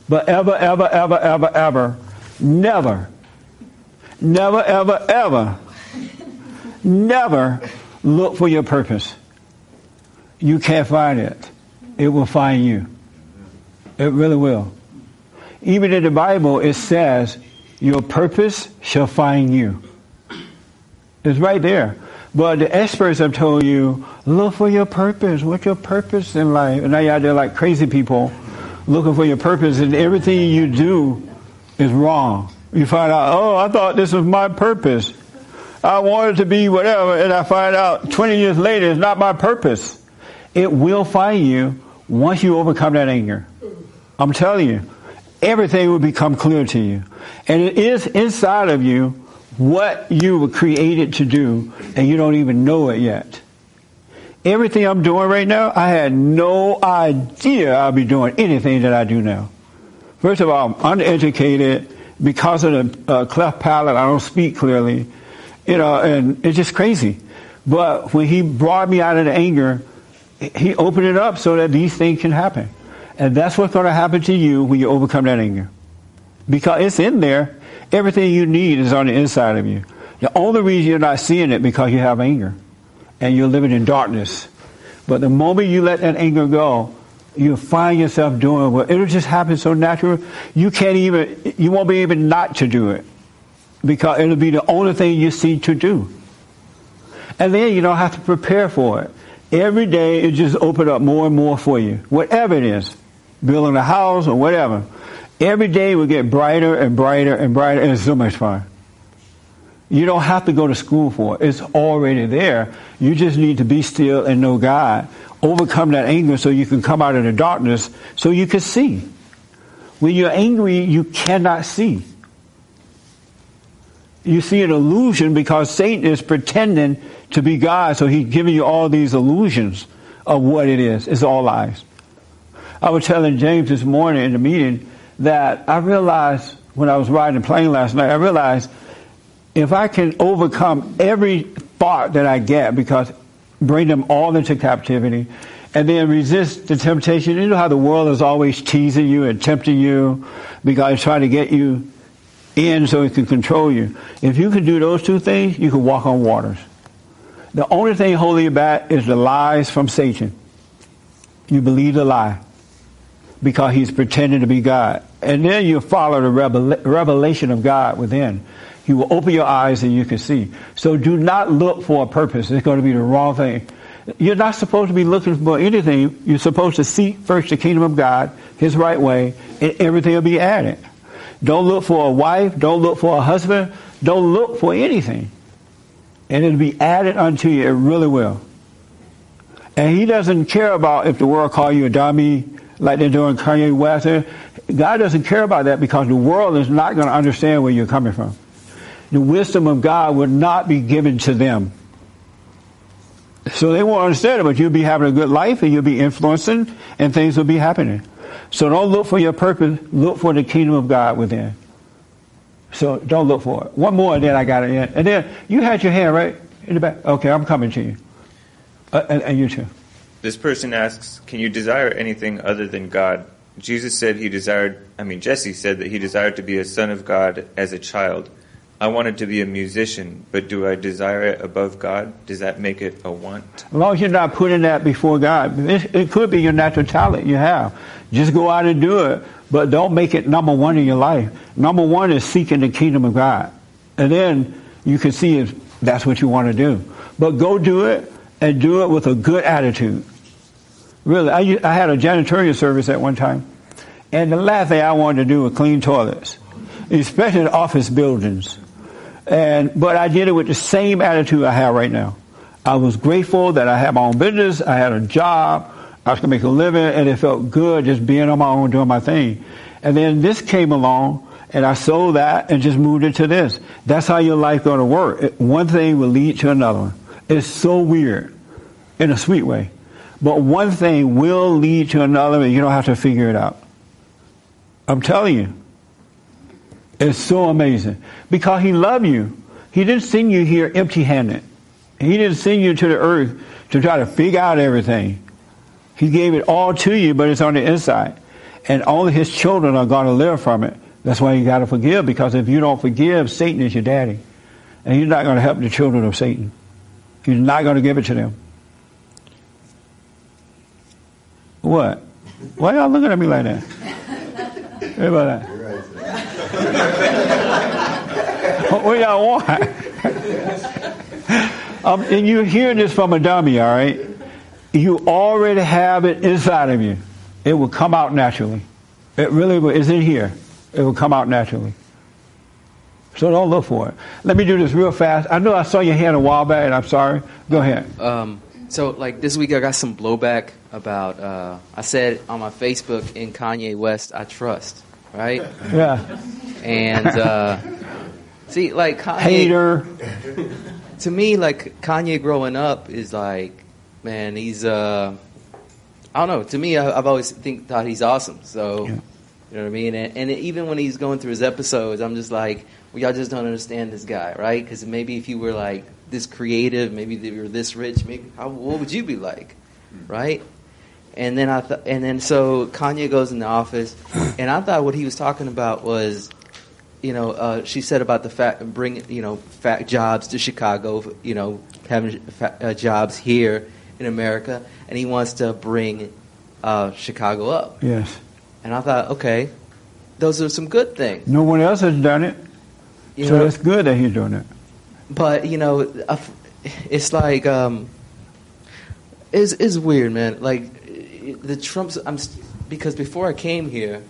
but ever, ever, ever, ever, ever, never, never, ever, ever, never look for your purpose. You can't find it. It will find you. It really will. Even in the Bible, it says, Your purpose shall find you. It's right there. But the experts have told you, look for your purpose. What's your purpose in life? And now you're out there like crazy people looking for your purpose, and everything you do is wrong. You find out, oh, I thought this was my purpose. I wanted to be whatever, and I find out 20 years later it's not my purpose. It will find you once you overcome that anger. I'm telling you, everything will become clear to you. And it is inside of you what you were created to do, and you don't even know it yet. Everything I'm doing right now, I had no idea I'd be doing anything that I do now. First of all, I'm uneducated because of the uh, cleft palate. I don't speak clearly, you know, and it's just crazy. But when he brought me out of the anger, he opened it up so that these things can happen. And that's what's going to happen to you when you overcome that anger. Because it's in there. Everything you need is on the inside of you. The only reason you're not seeing it because you have anger and you're living in darkness. But the moment you let that anger go, you'll find yourself doing what it'll just happen so natural. You can't even, you won't be able not to do it because it'll be the only thing you see to do. And then you don't have to prepare for it. Every day it just opens up more and more for you. Whatever it is. Building a house or whatever. Every day will get brighter and brighter and brighter and it's so much fun. You don't have to go to school for it. It's already there. You just need to be still and know God. Overcome that anger so you can come out of the darkness so you can see. When you're angry, you cannot see. You see an illusion because Satan is pretending to be God, so he's giving you all these illusions of what it is. It's all lies. I was telling James this morning in the meeting that I realized when I was riding the plane last night, I realized if I can overcome every thought that I get because bring them all into captivity and then resist the temptation. You know how the world is always teasing you and tempting you because it's trying to get you in so it can control you. If you can do those two things, you can walk on waters. The only thing holding you back is the lies from Satan. You believe the lie because he's pretending to be God. And then you follow the revelation of God within. He will open your eyes and you can see. So do not look for a purpose. It's going to be the wrong thing. You're not supposed to be looking for anything. You're supposed to seek first the kingdom of God, His right way, and everything will be added. Don't look for a wife. Don't look for a husband. Don't look for anything. And it'll be added unto you. It really will. And He doesn't care about if the world call you a dummy, like they're doing Kanye West. God doesn't care about that because the world is not going to understand where you're coming from. The wisdom of God would not be given to them. So they won't understand it, but you'll be having a good life and you'll be influencing and things will be happening. So don't look for your purpose, look for the kingdom of God within. So don't look for it. One more and then I got it in. And then you had your hand right in the back. Okay, I'm coming to you. Uh, and, and you too. This person asks, Can you desire anything other than God? Jesus said he desired, I mean, Jesse said that he desired to be a son of God as a child. I wanted to be a musician, but do I desire it above God? Does that make it a want? As long as you're not putting that before God, it, it could be your natural talent you have. Just go out and do it, but don't make it number one in your life. Number one is seeking the kingdom of God. And then you can see if that's what you want to do. But go do it and do it with a good attitude. Really, I, I had a janitorial service at one time, and the last thing I wanted to do was clean toilets, especially in office buildings. And, but I did it with the same attitude I have right now. I was grateful that I had my own business, I had a job, I was to make a living, and it felt good just being on my own, doing my thing. And then this came along, and I sold that and just moved into this. That's how your life to work. It, one thing will lead to another. It's so weird, in a sweet way. But one thing will lead to another, and you don't have to figure it out. I'm telling you. It's so amazing. Because he loved you. He didn't send you here empty handed. He didn't send you to the earth to try to figure out everything. He gave it all to you, but it's on the inside. And only his children are going to live from it. That's why you got to forgive, because if you don't forgive, Satan is your daddy. And he's not going to help the children of Satan. He's not going to give it to them. What? Why y'all looking at me like that? Hey, about that? what y'all want? Um, and you're hearing this from a dummy, all right? You already have it inside of you. It will come out naturally. It really will. It's in here. It will come out naturally. So don't look for it. Let me do this real fast. I know I saw your hand a while back, and I'm sorry. Go ahead. Um, so, like this week, I got some blowback about. Uh, I said on my Facebook, "In Kanye West, I trust." Right? Yeah. And uh, see, like Kanye, Hater. to me, like Kanye growing up is like, man, he's. Uh, I don't know. To me, I, I've always think thought he's awesome. So, you know what I mean. And, and even when he's going through his episodes, I'm just like, well, y'all just don't understand this guy, right? Because maybe if you were like this creative, maybe if you were this rich, maybe how, what would you be like, right? And then I th- and then so Kanye goes in the office, and I thought what he was talking about was, you know, uh, she said about the fact bring you know fat jobs to Chicago, you know, having fa- uh, jobs here in America, and he wants to bring uh, Chicago up. Yes. And I thought, okay, those are some good things. No one else has done it. You so know- it's good that he's doing it. But you know, it's like um, it's it's weird, man. Like the Trumps. I'm because before I came here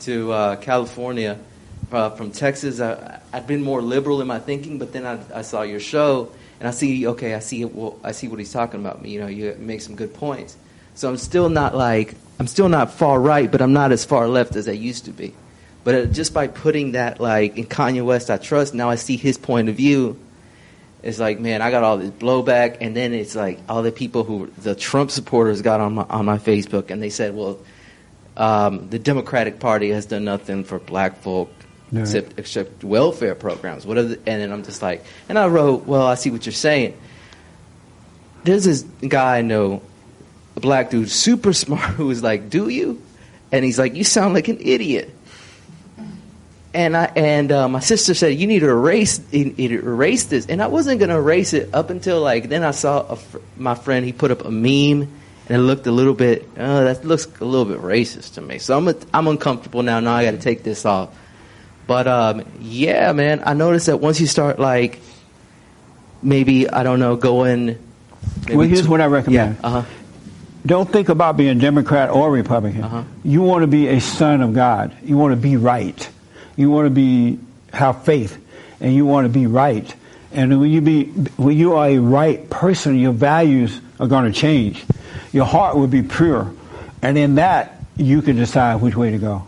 to uh, California uh, from Texas, I, I'd been more liberal in my thinking. But then I, I saw your show, and I see okay, I see well, I see what he's talking about. You know, you make some good points. So I'm still not like I'm still not far right, but I'm not as far left as I used to be. But uh, just by putting that like in Kanye West, I trust. Now I see his point of view. It's like, man, I got all this blowback, and then it's like all the people who the Trump supporters got on my on my Facebook, and they said, well, um, the Democratic Party has done nothing for black folk except except welfare programs. What are the, and then I'm just like, and I wrote, well, I see what you're saying. There's this guy I know, a black dude, super smart, who was like, "Do you?" And he's like, "You sound like an idiot." And I and uh, my sister said, "You need to erase erase this." And I wasn't gonna erase it up until like then I saw a fr- my friend he put up a meme and it looked a little bit uh, that looks a little bit racist to me. So I'm a, I'm uncomfortable now. Now I got to take this off. But um, yeah, man, I noticed that once you start like maybe I don't know going. Well, here's what I recommend. Yeah, uh-huh. Don't think about being Democrat or Republican. Uh-huh. You want to be a son of God. You want to be right. You want to be have faith, and you want to be right. And when you be when you are a right person, your values are going to change. Your heart will be pure, and in that you can decide which way to go.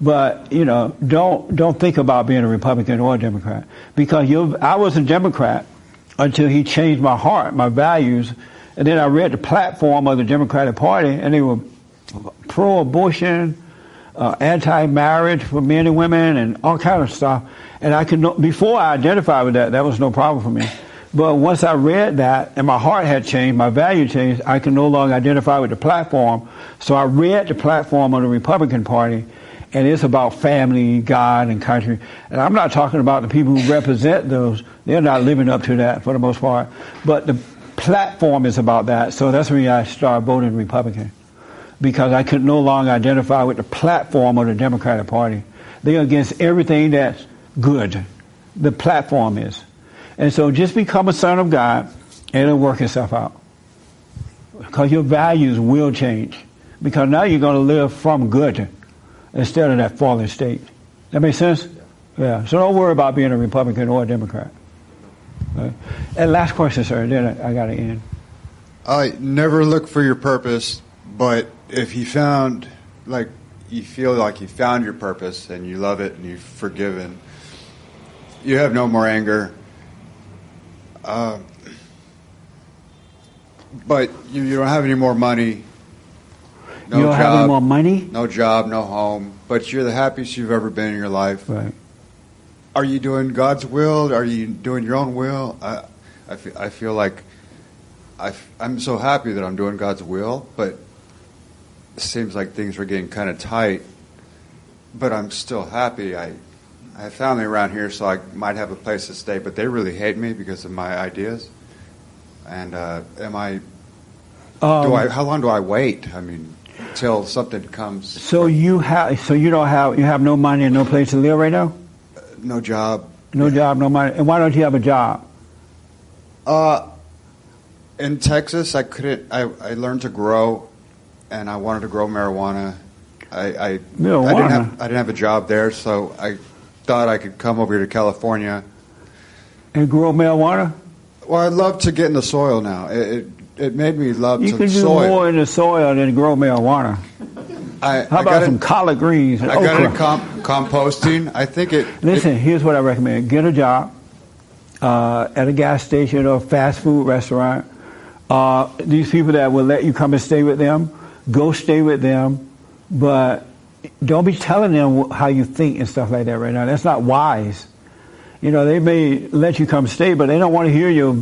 But you know, don't don't think about being a Republican or a Democrat because you I was a Democrat until he changed my heart, my values, and then I read the platform of the Democratic Party, and they were pro-abortion, uh, anti-marriage for men and women, and all kind of stuff. And I could before I identified with that, that was no problem for me. But once I read that and my heart had changed, my value changed, I can no longer identify with the platform. So I read the platform of the Republican Party, and it's about family, God, and country. And I'm not talking about the people who represent those. They're not living up to that for the most part. But the platform is about that. So that's when I started voting Republican. Because I could no longer identify with the platform of the Democratic Party. They're against everything that's good. The platform is. And so just become a son of God and it'll work itself out. Because your values will change. Because now you're going to live from good instead of that fallen state. That makes sense? Yeah. So don't worry about being a Republican or a Democrat. Okay. And last question, sir. Then I, I got to end. I never look for your purpose, but if you found, like, you feel like you found your purpose and you love it and you've forgiven, you have no more anger. Uh, but you, you don't have any more money. No You don't job, have any more money? No job, no home. But you're the happiest you've ever been in your life. Right. Are you doing God's will? Are you doing your own will? I, I, feel, I feel like I, am so happy that I'm doing God's will, but seems like things are getting kind of tight. But I'm still happy. I, I have family around here, so I might have a place to stay. But they really hate me because of my ideas. And uh, am I? Um, do I? How long do I wait? I mean, till something comes. So you have, so you don't have, you have no money and no place to live right now? No job. No job, no money. And why don't you have a job? Uh, in Texas, I couldn't. I, I learned to grow, and I wanted to grow marijuana. I I, I Marijuana? didn't have I didn't have a job there, so I thought I could come over here to California. And grow marijuana? Well, I'd love to get in the soil now. It it, it made me love You to can do soil. more in the soil than grow marijuana. I, How I about got some it, collard greens and I got it okra? in com- composting. I think it. Listen, here's what I recommend: get a job uh, at a gas station or a fast food restaurant. Uh, these people that will let you come and stay with them, go stay with them, but don't be telling them how you think and stuff like that right now. That's not wise. You know, they may let you come stay, but they don't want to hear your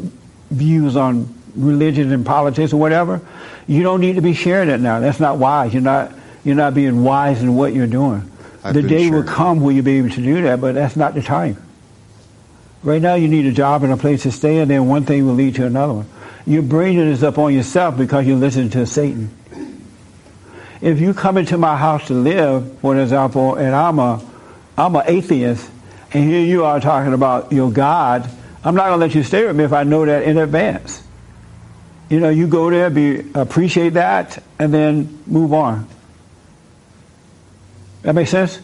views on religion and politics or whatever. You don't need to be sharing it now. That's not wise. You're not. You're not being wise in what you're doing. I've the day will come where you'll be able to do that, but that's not the time. Right now, you need a job and a place to stay, and then one thing will lead to another one. You're bringing this up on yourself because you're listening to Satan. If you come into my house to live, for example, and I'm a, I'm an atheist, and here you are talking about your God, I'm not going to let you stay with me if I know that in advance. You know, you go there, be appreciate that, and then move on. That make sense?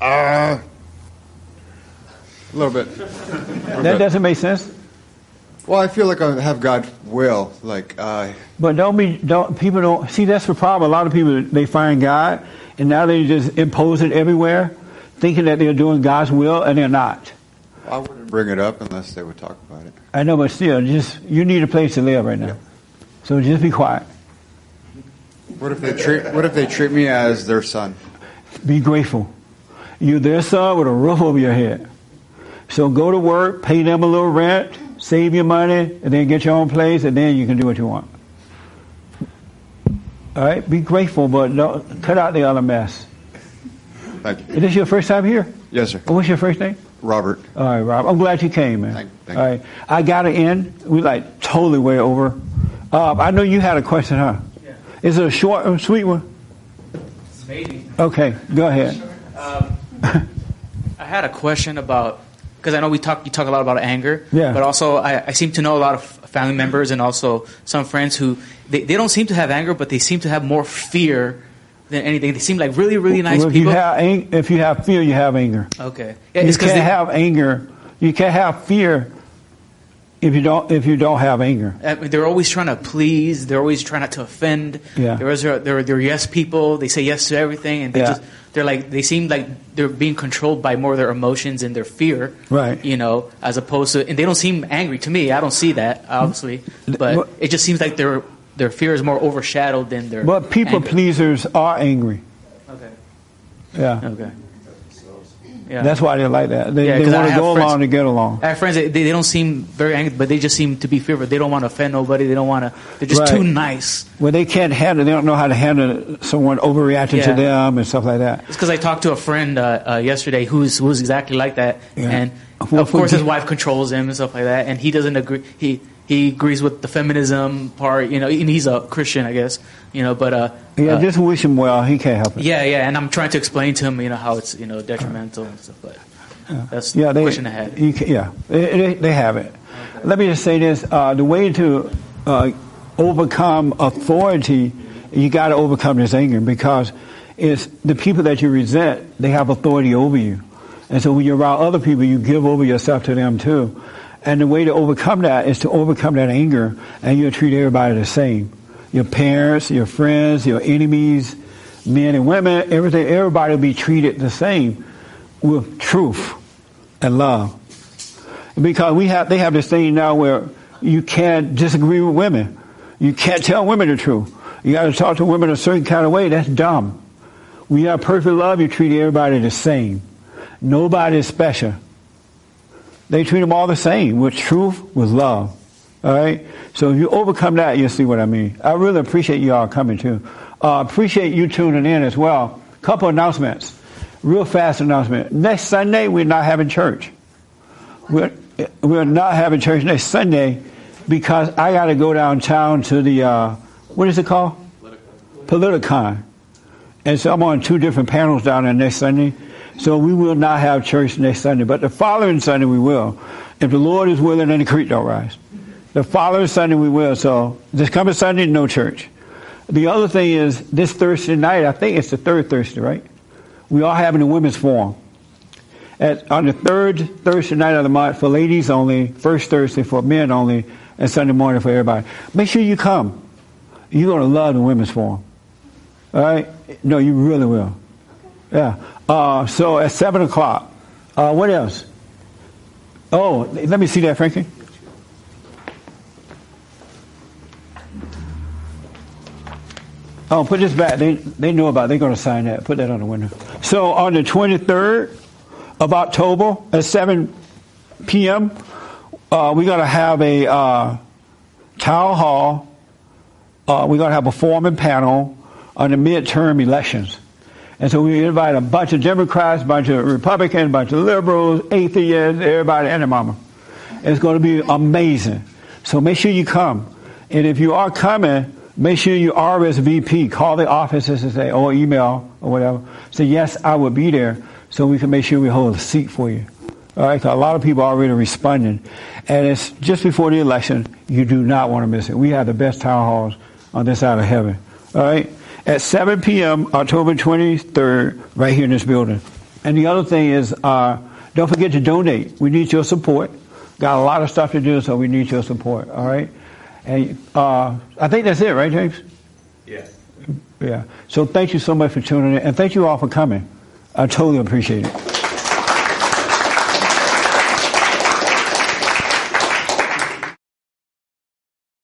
Uh, a little bit. That doesn't make sense. Well, I feel like I have God's will. Like, uh, But don't be don't people don't see that's the problem. A lot of people they find God and now they just impose it everywhere, thinking that they're doing God's will and they're not. I wouldn't bring it up unless they would talk about it. I know, but still, just you need a place to live right now. So just be quiet. What if they treat What if they treat me as their son? Be grateful. You're their son with a roof over your head. So go to work, pay them a little rent, save your money, and then get your own place, and then you can do what you want. All right? Be grateful, but don't, cut out the other mess. Thank you. Is this your first time here? Yes, sir. What's your first name? Robert. All right, Rob. I'm glad you came, man. Thank- thank All right. I got to end. We like totally way over. Uh, I know you had a question, huh? Yeah. Is it a short or sweet one? Maybe. Okay, go ahead. Um, I had a question about because I know we talk you talk a lot about anger, Yeah. but also I, I seem to know a lot of family members and also some friends who they, they don't seem to have anger, but they seem to have more fear than anything. They seem like really really nice Well, if people. you have if you have fear, you have anger. okay, yeah, you can't they- have anger. You can't have fear if you don't if you don't have anger. Uh, they're always trying to please. They're always trying not to offend. Yeah. They're, they're, they're, they're yes people. They say yes to everything, and they Yeah. just they're like they seem like they're being controlled by more of their emotions and their fear. Right. You know, as opposed to, and they don't seem angry to me. I don't see that obviously, but it just seems like their their fear is more overshadowed than their. But people anger. pleasers are angry. Okay. Yeah. Okay. Yeah. That's why they like that. They, Yeah, they want to go friends- along to get along. I have friends they, they don't seem very angry, but they just seem to be fearful. They don't want to offend nobody. They don't want to. They're just Right. too nice. Well, they can't handle. They don't know how to handle someone overreacting Yeah. to them and stuff like that. It's because I talked to a friend uh, uh, yesterday who's who's exactly like that, and of course his wife controls him and stuff like that, and he doesn't agree. He he agrees with the feminism part, you know, and he's a Christian, I guess, you know, but uh, Yeah, uh, just wish him well. He can't help it. yeah, yeah, and I'm trying to explain to him, you know, how it's you know detrimental and stuff, but that's Yeah, the they, question I had. You can, yeah, they, they, have it. Let me just say this: uh, the way to uh, overcome authority, you got to overcome this anger because it's the people that you resent. They have authority over you, and so when you're around other people, you give over yourself to them too. And the way to overcome that is to overcome that anger, and you treat everybody the same. Your parents, your friends, your enemies, men and women, everything. Everybody will be treated the same with truth and love. Because we have, they have this thing now where you can't disagree with women. You can't tell women the truth. You got to talk to women a certain kind of way. That's dumb. You have perfect love, you treat everybody the same. Nobody is special. They treat them all the same with truth, with love. All right. So if you overcome that, you'll see what I mean. I really appreciate you all coming too. Uh, appreciate you tuning in as well. Couple announcements. Real fast announcement. Next Sunday, we're not having church. We're, we're not having church next Sunday because I got to go downtown to the, uh, what is it called? Politicon. And so I'm on two different panels down there next Sunday. So we will not have church next Sunday, but the following Sunday we will. If the Lord is willing and the creek don't rise. The following Sunday we will. So this coming Sunday, no church. The other thing is this Thursday night. I think it's the third Thursday, right? We are having a women's forum at on the third Thursday night of the month for ladies only. First Thursday for men only, and Sunday morning for everybody. Make sure you come. You're gonna love the women's forum. All right? No, you really will. Yeah. Uh, so at seven o'clock. Uh, what else? Oh, let me see that, Frankie. Oh, put this back. They they know about. It. They're going to sign that. Put that on the window. So on the 23rd of October at 7 p.m., uh, we're going to have a uh, town hall. Uh, we're going to have a foreman panel on the midterm elections. And so we invite a bunch of Democrats, a bunch of Republicans, a bunch of liberals, atheists, everybody, and their mama. It's going to be amazing. So make sure you come. And if you are coming, make sure you RSVP. Call the offices and say, or email or whatever. Say, yes, I will be there so we can make sure we hold a seat for you. All right, 'cause a lot of people are already responding. And it's just before the election. You do not want to miss it. We have the best town halls on this side of heaven. All right? At 7 p.m., October 23rd, right here in this building. And the other thing is, uh, don't forget to donate. We need your support. Got a lot of stuff to do, so we need your support. All right? And uh, I think that's it, right, James? Yeah. Yeah. So thank you so much for tuning in, and thank you all for coming. I totally appreciate it.